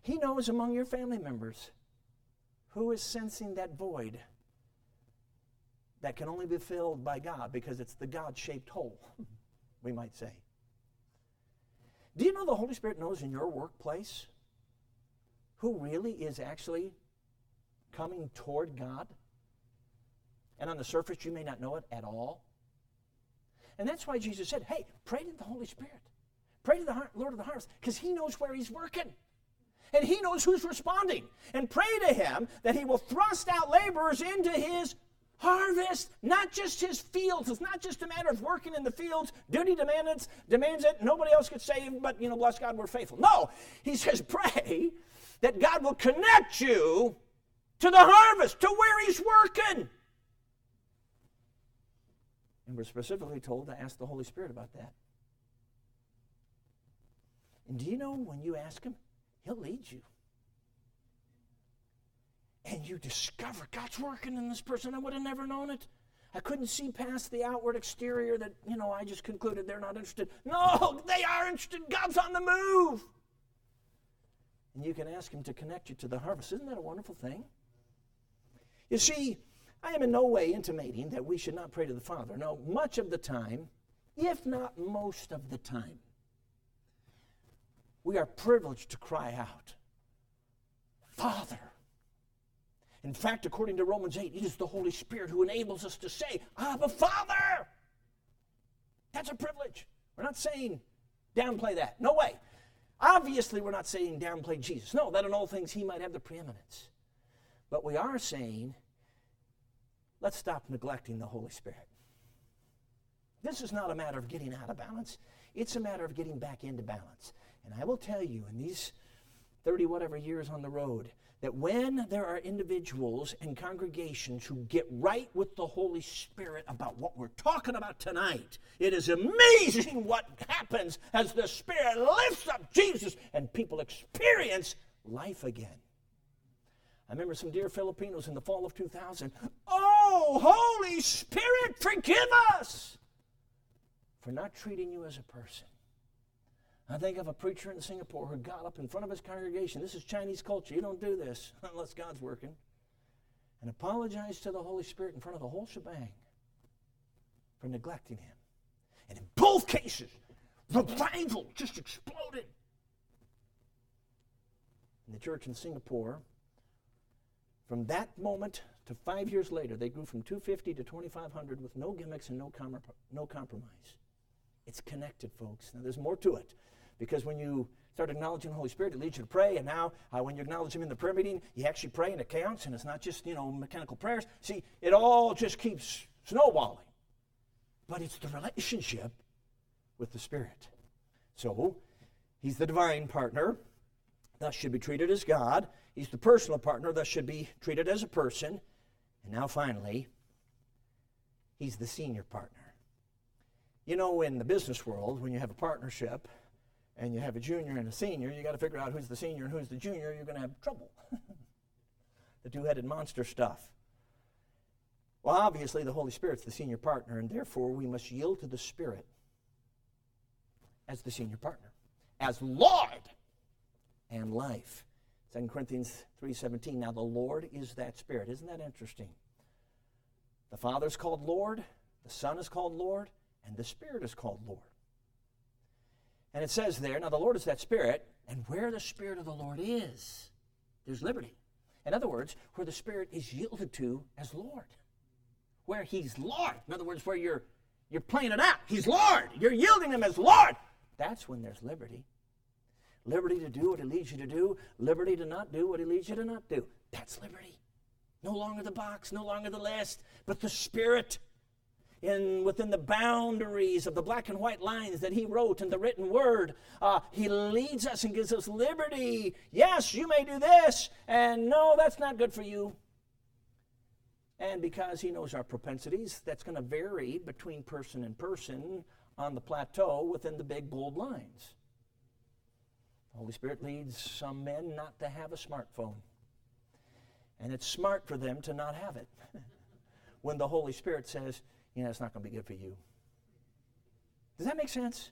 [SPEAKER 1] He knows among your family members who is sensing that void that can only be filled by God because it's the God shaped hole, we might say. Do you know the Holy Spirit knows in your workplace who really is actually coming toward God. And on the surface, you may not know it at all. And that's why Jesus said, hey, pray to the Holy Spirit. Pray to the Lord of the harvest because he knows where he's working. And he knows who's responding. And pray to him that he will thrust out laborers into his harvest, not just his fields. It's not just a matter of working in the fields. Duty demands, demands it. Nobody else gets saved, but, you know, bless God, we're faithful. No, he says, pray that God will connect you to the harvest, to where he's working. And we're specifically told to ask the Holy Spirit about that. And do you know when you ask him, he'll lead you and you discover God's working in this person. I would have never known it. I couldn't see past the outward exterior that, you know, I just concluded they're not interested. No, they are interested. God's on the move. And you can ask Him to connect you to the harvest. Isn't that a wonderful thing? You see, I am in no way intimating that we should not pray to the Father. No, much of the time, if not most of the time, we are privileged to cry out, Father. In fact, according to Romans 8, it is the Holy Spirit who enables us to say, Abba, Father! That's a privilege. We're not saying downplay that. No way. Obviously, we're not saying downplay Jesus. No, that in all things he might have the preeminence. But we are saying, let's stop neglecting the Holy Spirit. This is not a matter of getting out of balance, it's a matter of getting back into balance. And I will tell you, in these 30 whatever years on the road, that when there are individuals and congregations who get right with the Holy Spirit about what we're talking about tonight, it is amazing what happens as the Spirit lifts up Jesus and people experience life again. I remember some dear Filipinos in the fall of 2000. Oh, Holy Spirit, forgive us for not treating you as a person. I think of a preacher in Singapore who got up in front of his congregation. This is Chinese culture. You don't do this unless God's working. And apologized to the Holy Spirit in front of the whole shebang for neglecting him. And in both cases, revival just exploded. In the church in Singapore, from that moment to five years later, they grew from 250 to 2,500 with no gimmicks and no, com- no compromise. It's connected, folks. Now, there's more to it. Because when you start acknowledging the Holy Spirit, it leads you to pray. And now, uh, when you acknowledge Him in the prayer meeting, you actually pray and it counts, and it's not just, you know, mechanical prayers. See, it all just keeps snowballing. But it's the relationship with the Spirit. So, He's the divine partner, thus should be treated as God. He's the personal partner, thus should be treated as a person. And now, finally, He's the senior partner. You know, in the business world, when you have a partnership, and you have a junior and a senior, you got to figure out who's the senior and who's the junior, you're going to have trouble. the two headed monster stuff. Well, obviously, the Holy Spirit's the senior partner, and therefore we must yield to the Spirit as the senior partner, as Lord and life. 2 Corinthians 3:17. Now the Lord is that Spirit. Isn't that interesting? The Father is called Lord, the Son is called Lord, and the Spirit is called Lord. And it says there, now the Lord is that Spirit, and where the Spirit of the Lord is, there's liberty. In other words, where the Spirit is yielded to as Lord. Where He's Lord. In other words, where you're you're playing it out. He's Lord. You're yielding Him as Lord. That's when there's liberty. Liberty to do what He leads you to do, liberty to not do what He leads you to not do. That's liberty. No longer the box, no longer the list, but the Spirit in within the boundaries of the black and white lines that he wrote in the written word. Uh, he leads us and gives us liberty. Yes, you may do this, and no, that's not good for you. And because he knows our propensities, that's going to vary between person and person on the plateau within the big, bold lines. Holy Spirit leads some men not to have a smartphone. And it's smart for them to not have it. when the Holy Spirit says, you know, it's not going to be good for you. Does that make sense?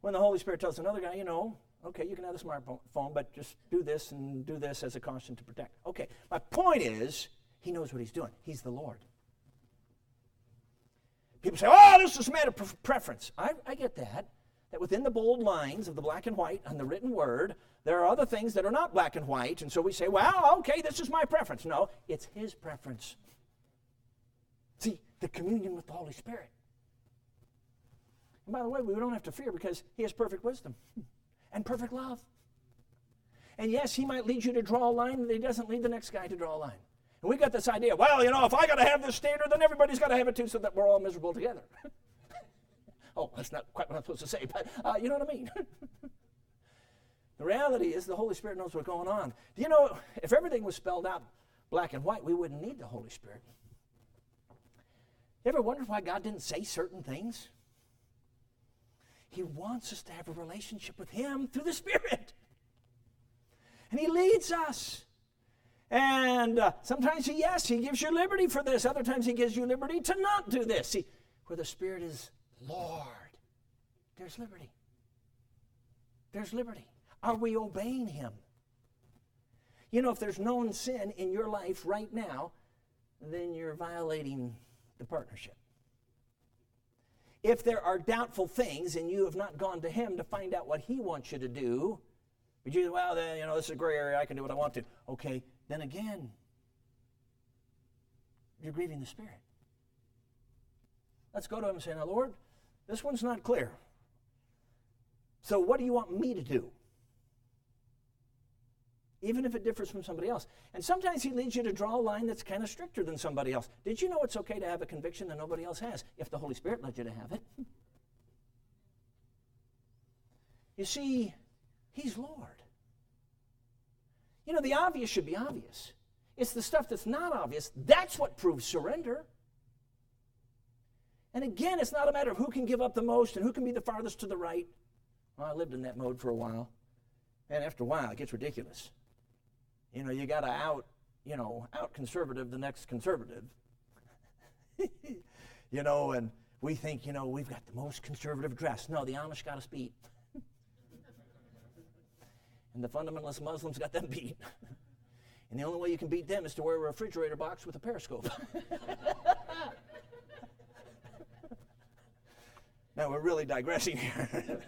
[SPEAKER 1] When the Holy Spirit tells another guy, you know, okay, you can have a smartphone, but just do this and do this as a caution to protect. Okay, my point is, he knows what he's doing. He's the Lord. People say, oh, this is a matter of preference. I, I get that. That within the bold lines of the black and white on the written word, there are other things that are not black and white. And so we say, well, okay, this is my preference. No, it's his preference. See, the communion with the Holy Spirit. And by the way, we don't have to fear because He has perfect wisdom and perfect love. And yes, He might lead you to draw a line, but He doesn't lead the next guy to draw a line. And we got this idea, well, you know, if I got to have this standard, then everybody's got to have it too, so that we're all miserable together. oh, that's not quite what I'm supposed to say, but uh, you know what I mean. the reality is the Holy Spirit knows what's going on. Do you know, if everything was spelled out black and white, we wouldn't need the Holy Spirit. You ever wondered why God didn't say certain things? He wants us to have a relationship with Him through the Spirit. And He leads us. And uh, sometimes, he, yes, He gives you liberty for this. Other times, He gives you liberty to not do this. See, where the Spirit is Lord, there's liberty. There's liberty. Are we obeying Him? You know, if there's known sin in your life right now, then you're violating the partnership. If there are doubtful things and you have not gone to Him to find out what He wants you to do, but you, well, then, you know, this is a gray area, I can do what I want to. Okay, then again, you're grieving the Spirit. Let's go to Him and say, Now, Lord, this one's not clear. So, what do you want me to do? even if it differs from somebody else. And sometimes he leads you to draw a line that's kind of stricter than somebody else. Did you know it's okay to have a conviction that nobody else has if the Holy Spirit led you to have it? You see, he's Lord. You know, the obvious should be obvious. It's the stuff that's not obvious that's what proves surrender. And again, it's not a matter of who can give up the most and who can be the farthest to the right. Well, I lived in that mode for a while. And after a while, it gets ridiculous you know, you got to out, you know, out conservative the next conservative. you know, and we think, you know, we've got the most conservative dress. No, the Amish got us beat. and the fundamentalist Muslims got them beat. and the only way you can beat them is to wear a refrigerator box with a periscope. Now we're really digressing here.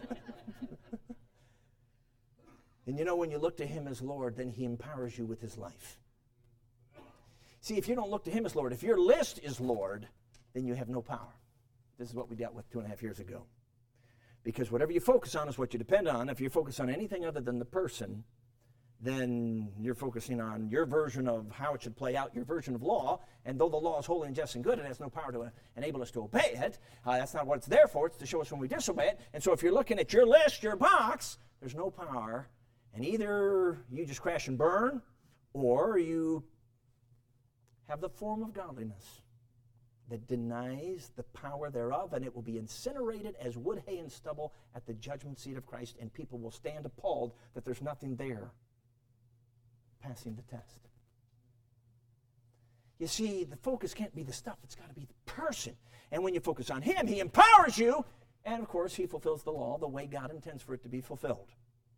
[SPEAKER 1] And you know, when you look to Him as Lord, then He empowers you with His life. See, if you don't look to Him as Lord, if your list is Lord, then you have no power. This is what we dealt with two and a half years ago. Because whatever you focus on is what you depend on. If you focus on anything other than the person, then you're focusing on your version of how it should play out, your version of law. And though the law is holy and just and good, it has no power to enable us to obey it. Uh, that's not what it's there for. It's to show us when we disobey it. And so if you're looking at your list, your box, there's no power and either you just crash and burn, or you have the form of godliness that denies the power thereof, and it will be incinerated as wood, hay, and stubble at the judgment seat of Christ, and people will stand appalled that there's nothing there passing the test. You see, the focus can't be the stuff, it's got to be the person. And when you focus on Him, He empowers you, and of course, He fulfills the law the way God intends for it to be fulfilled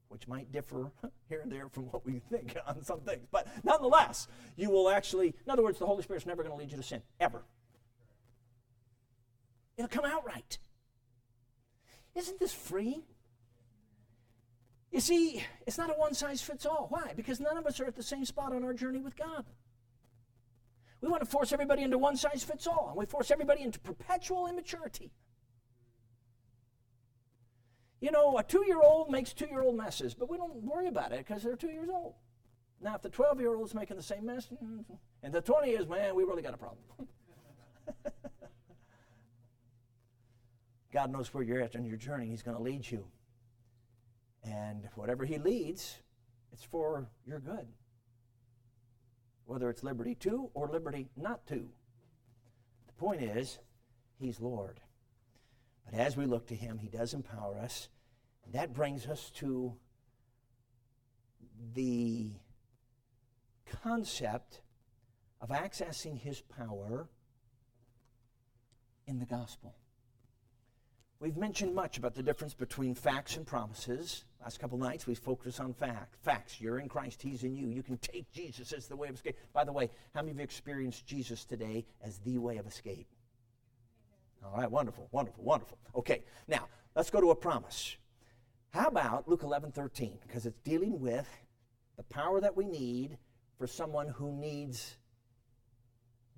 [SPEAKER 1] which might differ here and there from what we think on some things. But nonetheless, you will actually, in other words, the Holy Spirit's never going to lead you to sin, ever. It'll come out right. Isn't this free? You see, it's not a one size fits all. Why? Because none of us are at the same spot on our journey with God. We want to force everybody into one size fits all, and we force everybody into perpetual immaturity. You know, a two year old makes two year old messes, but we don't worry about it because they're two years old. Now, if the 12 year old is making the same mess, mm, and the 20 is, man, we really got a problem. God knows where you're at on your journey. He's going to lead you. And whatever He leads, it's for your good. Whether it's liberty to or liberty not to. The point is, He's Lord. But as we look to Him, He does empower us. That brings us to the concept of accessing His power in the gospel. We've mentioned much about the difference between facts and promises. Last couple nights we focused on fact. Facts. You're in Christ, He's in you. You can take Jesus as the way of escape. By the way, how many of you experienced Jesus today as the way of escape? All right, wonderful, wonderful, wonderful. Okay, now let's go to a promise. How about Luke 11 13? Because it's dealing with the power that we need for someone who needs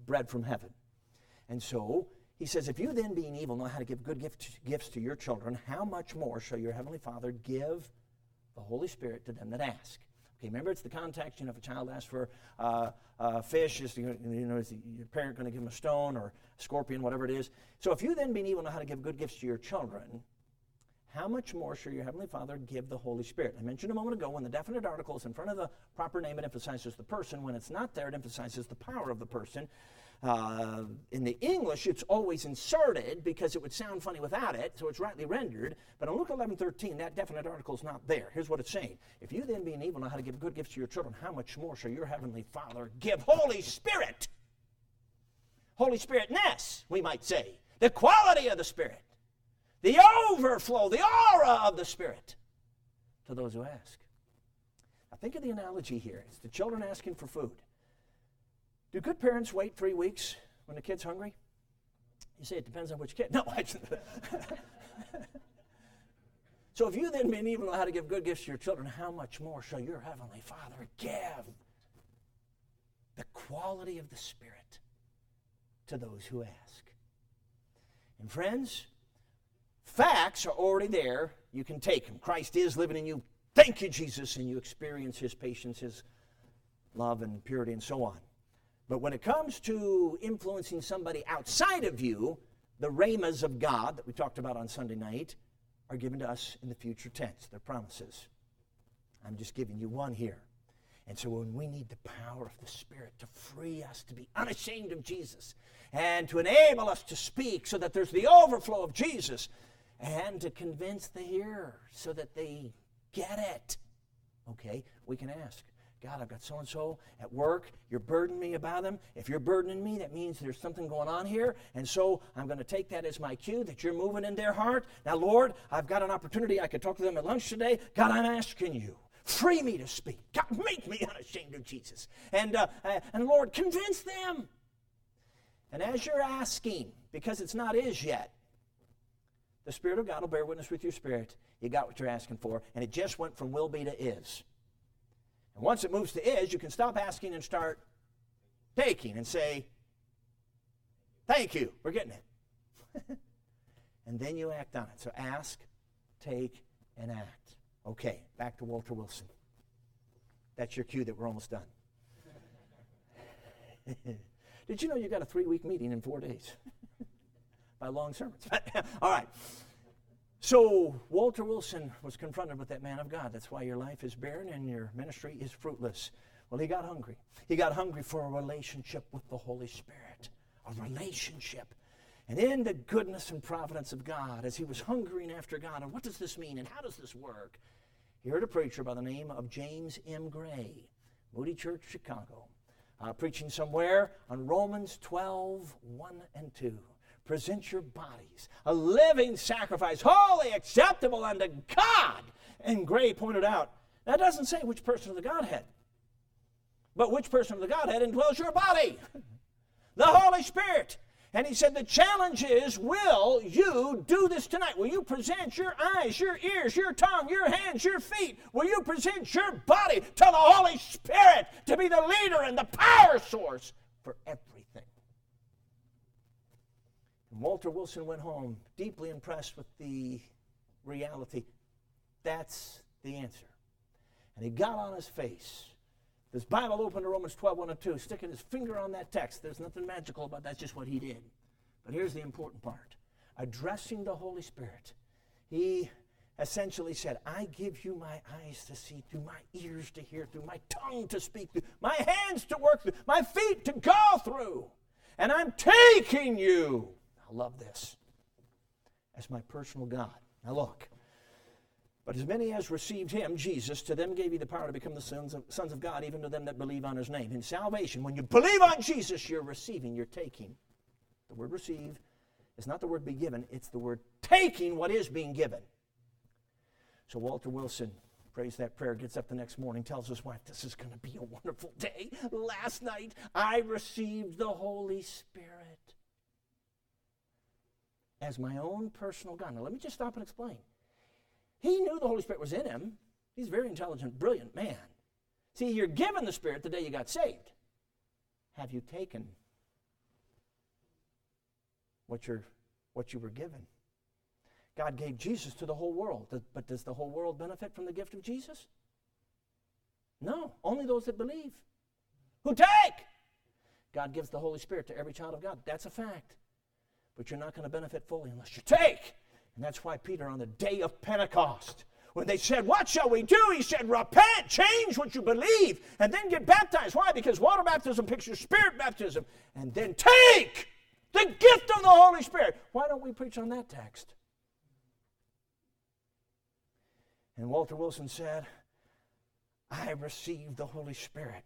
[SPEAKER 1] bread from heaven. And so he says, If you then, being evil, know how to give good gifts to your children, how much more shall your heavenly Father give the Holy Spirit to them that ask? Okay, remember, it's the context. You know, if a child asks for uh, uh, fish, is you know, is your parent going to give him a stone or a scorpion, whatever it is? So, if you then, being evil, know how to give good gifts to your children, how much more shall your heavenly Father give the Holy Spirit? I mentioned a moment ago when the definite article is in front of the proper name, it emphasizes the person. When it's not there, it emphasizes the power of the person. Uh, in the English, it's always inserted because it would sound funny without it, so it's rightly rendered. But in Luke 11 13, that definite article is not there. Here's what it's saying If you then, being evil, know how to give good gifts to your children, how much more shall your heavenly Father give Holy Spirit? Holy Spiritness, we might say. The quality of the Spirit, the overflow, the aura of the Spirit to those who ask. Now, think of the analogy here it's the children asking for food. Do good parents wait three weeks when the kid's hungry? You say it depends on which kid. No, I So if you then, being evil, know how to give good gifts to your children, how much more shall your heavenly Father give the quality of the Spirit to those who ask? And friends, facts are already there. You can take them. Christ is living in you. Thank you, Jesus, and you experience His patience, His love, and purity, and so on. But when it comes to influencing somebody outside of you, the rhemas of God that we talked about on Sunday night are given to us in the future tense. They're promises. I'm just giving you one here. And so when we need the power of the Spirit to free us to be unashamed of Jesus and to enable us to speak so that there's the overflow of Jesus and to convince the hearer so that they get it, okay, we can ask. God, I've got so and so at work. You're burdening me about them. If you're burdening me, that means there's something going on here. And so I'm going to take that as my cue that you're moving in their heart. Now, Lord, I've got an opportunity. I could talk to them at lunch today. God, I'm asking you. Free me to speak. God, make me unashamed of Jesus. And, uh, uh and Lord, convince them. And as you're asking, because it's not is yet, the Spirit of God will bear witness with your spirit. You got what you're asking for. And it just went from will be to is. And once it moves to is, you can stop asking and start taking and say, Thank you, we're getting it. and then you act on it. So ask, take, and act. Okay, back to Walter Wilson. That's your cue that we're almost done. Did you know you got a three week meeting in four days? By long sermons. All right. So Walter Wilson was confronted with that man of God. That's why your life is barren and your ministry is fruitless. Well, he got hungry. He got hungry for a relationship with the Holy Spirit, a relationship. And in the goodness and providence of God, as he was hungering after God, and what does this mean and how does this work? He heard a preacher by the name of James M. Gray, Moody Church, Chicago, uh, preaching somewhere on Romans 12, 1 and 2 present your bodies a living sacrifice, holy, acceptable unto God. And Gray pointed out that doesn't say which person of the Godhead, but which person of the Godhead indwells your body? the Holy Spirit. And he said, The challenge is, will you do this tonight? Will you present your eyes, your ears, your tongue, your hands, your feet? Will you present your body to the Holy Spirit to be the leader and the power source for everything? And Walter Wilson went home deeply impressed with the reality. That's the answer. And he got on his face. His Bible open to Romans 12, 1 and 2, sticking his finger on that text. There's nothing magical about that, that's just what he did. But here's the important part addressing the Holy Spirit. He essentially said, I give you my eyes to see through, my ears to hear through, my tongue to speak through, my hands to work through, my feet to go through. And I'm taking you I love this. As my personal God. Now look. But as many as received him, Jesus, to them gave he the power to become the sons of, sons of God, even to them that believe on his name. In salvation, when you believe on Jesus, you're receiving, you're taking. The word receive is not the word be given, it's the word taking what is being given. So Walter Wilson prays that prayer, gets up the next morning, tells his wife, This is going to be a wonderful day. Last night I received the Holy Spirit as my own personal God. Now, let me just stop and explain. He knew the Holy Spirit was in him. He's a very intelligent, brilliant man. See, you're given the Spirit the day you got saved. Have you taken what, you're, what you were given? God gave Jesus to the whole world, but does the whole world benefit from the gift of Jesus? No, only those that believe. Who take? God gives the Holy Spirit to every child of God. That's a fact. But you're not going to benefit fully unless you take. And that's why Peter, on the day of Pentecost, when they said, What shall we do? He said, Repent, change what you believe, and then get baptized. Why? Because water baptism pictures spirit baptism. And then take the gift of the Holy Spirit. Why don't we preach on that text? And Walter Wilson said, I received the Holy Spirit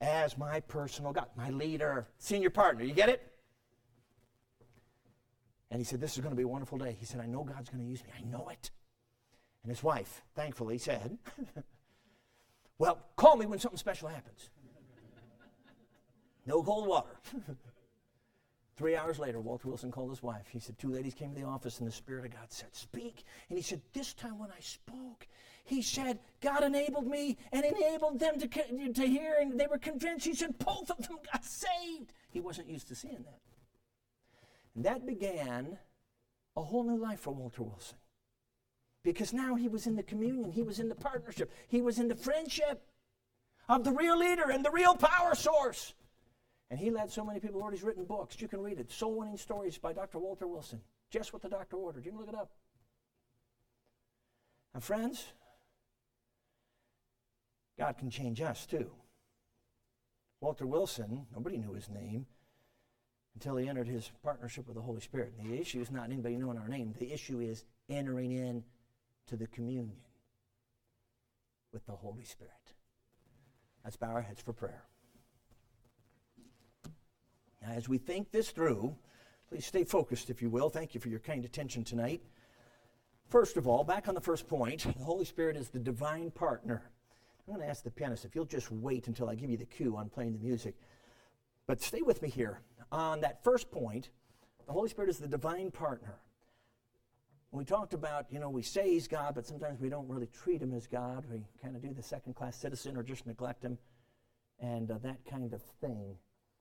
[SPEAKER 1] as my personal God, my leader, senior partner. You get it? And he said, This is going to be a wonderful day. He said, I know God's going to use me. I know it. And his wife, thankfully, said, Well, call me when something special happens. No cold water. Three hours later, Walter Wilson called his wife. He said, Two ladies came to the office, and the Spirit of God said, Speak. And he said, This time when I spoke, he said, God enabled me and enabled them to, to hear, and they were convinced. He said, Both of them got saved. He wasn't used to seeing that. And that began a whole new life for Walter Wilson. Because now he was in the communion, he was in the partnership, he was in the friendship of the real leader and the real power source. And he led so many people. Lord, he's written books. You can read it. Soul Winning Stories by Dr. Walter Wilson. Just what the doctor ordered. You can look it up. Now, friends, God can change us too. Walter Wilson, nobody knew his name until he entered his partnership with the Holy Spirit. And the issue is not anybody knowing our name, the issue is entering in to the communion with the Holy Spirit. Let's bow our heads for prayer. Now, as we think this through, please stay focused, if you will. Thank you for your kind attention tonight. First of all, back on the first point, the Holy Spirit is the divine partner. I'm going to ask the pianist if you'll just wait until I give you the cue on playing the music. But stay with me here. On that first point, the Holy Spirit is the divine partner. We talked about, you know, we say He's God, but sometimes we don't really treat Him as God. We kind of do the second class citizen or just neglect Him and uh, that kind of thing.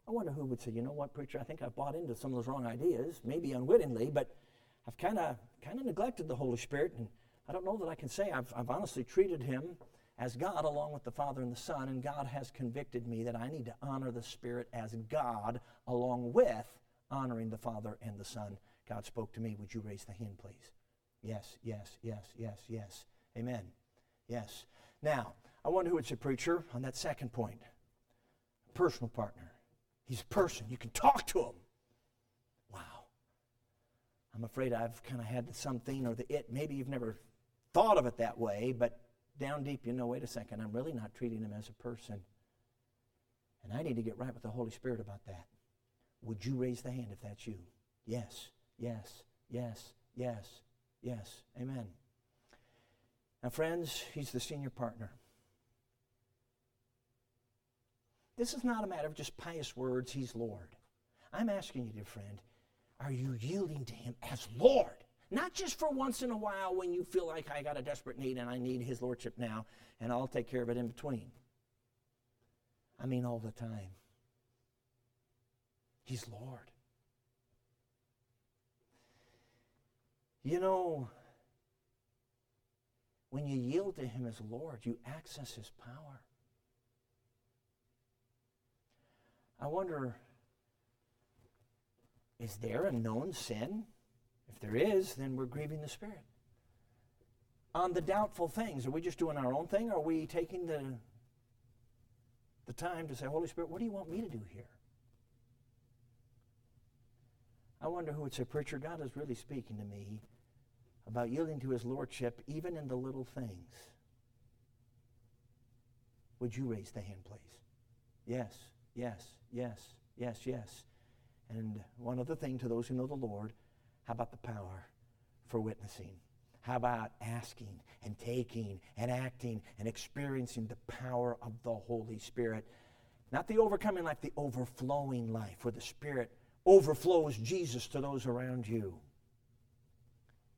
[SPEAKER 1] I wonder who would say, you know what, preacher, I think I've bought into some of those wrong ideas, maybe unwittingly, but I've kind of kind of neglected the Holy Spirit, and I don't know that I can say I've, I've honestly treated Him as God along with the Father and the Son, and God has convicted me that I need to honor the Spirit as God along with honoring the Father and the Son. God spoke to me. Would you raise the hand, please? Yes, yes, yes, yes, yes. Amen. Yes. Now, I wonder who would say, preacher, on that second point. Personal partner. He's a person. You can talk to him. Wow. I'm afraid I've kind of had the something or the it. Maybe you've never thought of it that way, but down deep, you know, wait a second, I'm really not treating him as a person. And I need to get right with the Holy Spirit about that. Would you raise the hand if that's you? Yes, yes, yes, yes, yes. Amen. Now, friends, he's the senior partner. This is not a matter of just pious words, he's Lord. I'm asking you, dear friend, are you yielding to him as Lord? Not just for once in a while when you feel like I got a desperate need and I need His Lordship now, and I'll take care of it in between. I mean, all the time. He's Lord. You know, when you yield to Him as Lord, you access His power. I wonder is there a known sin there is, then we're grieving the Spirit. On the doubtful things, are we just doing our own thing, or are we taking the, the time to say, Holy Spirit, what do you want me to do here? I wonder who would say, Preacher, God is really speaking to me about yielding to his lordship even in the little things. Would you raise the hand, please? Yes, yes, yes, yes, yes. And one other thing to those who know the Lord how about the power for witnessing? How about asking and taking and acting and experiencing the power of the Holy Spirit? Not the overcoming life, the overflowing life, where the Spirit overflows Jesus to those around you.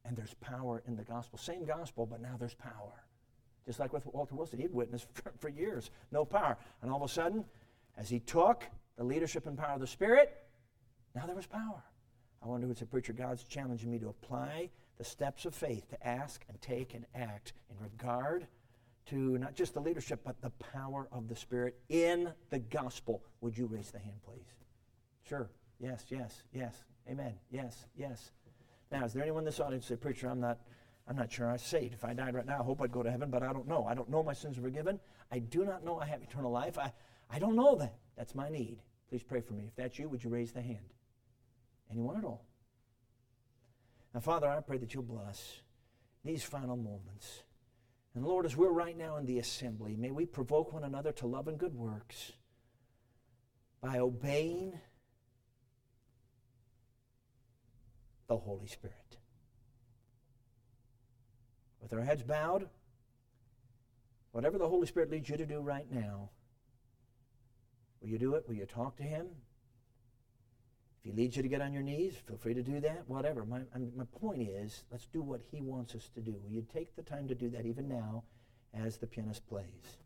[SPEAKER 1] And there's power in the gospel. Same gospel, but now there's power. Just like with Walter Wilson, he'd witnessed for, for years, no power. And all of a sudden, as he took the leadership and power of the Spirit, now there was power. I wonder who a preacher, God's challenging me to apply the steps of faith to ask and take and act in regard to not just the leadership, but the power of the Spirit in the gospel. Would you raise the hand, please? Sure. Yes, yes, yes. Amen. Yes, yes. Now, is there anyone in this audience say, Preacher, I'm not, I'm not sure I'm saved. If I died right now, I hope I'd go to heaven, but I don't know. I don't know my sins are forgiven. I do not know I have eternal life. I, I don't know that. That's my need. Please pray for me. If that's you, would you raise the hand? Anyone at all? Now, Father, I pray that you'll bless these final moments. And Lord, as we're right now in the assembly, may we provoke one another to love and good works by obeying the Holy Spirit. With our heads bowed, whatever the Holy Spirit leads you to do right now, will you do it? Will you talk to Him? If He leads you to get on your knees, feel free to do that, whatever. My, my point is, let's do what He wants us to do. Will you take the time to do that even now as the pianist plays?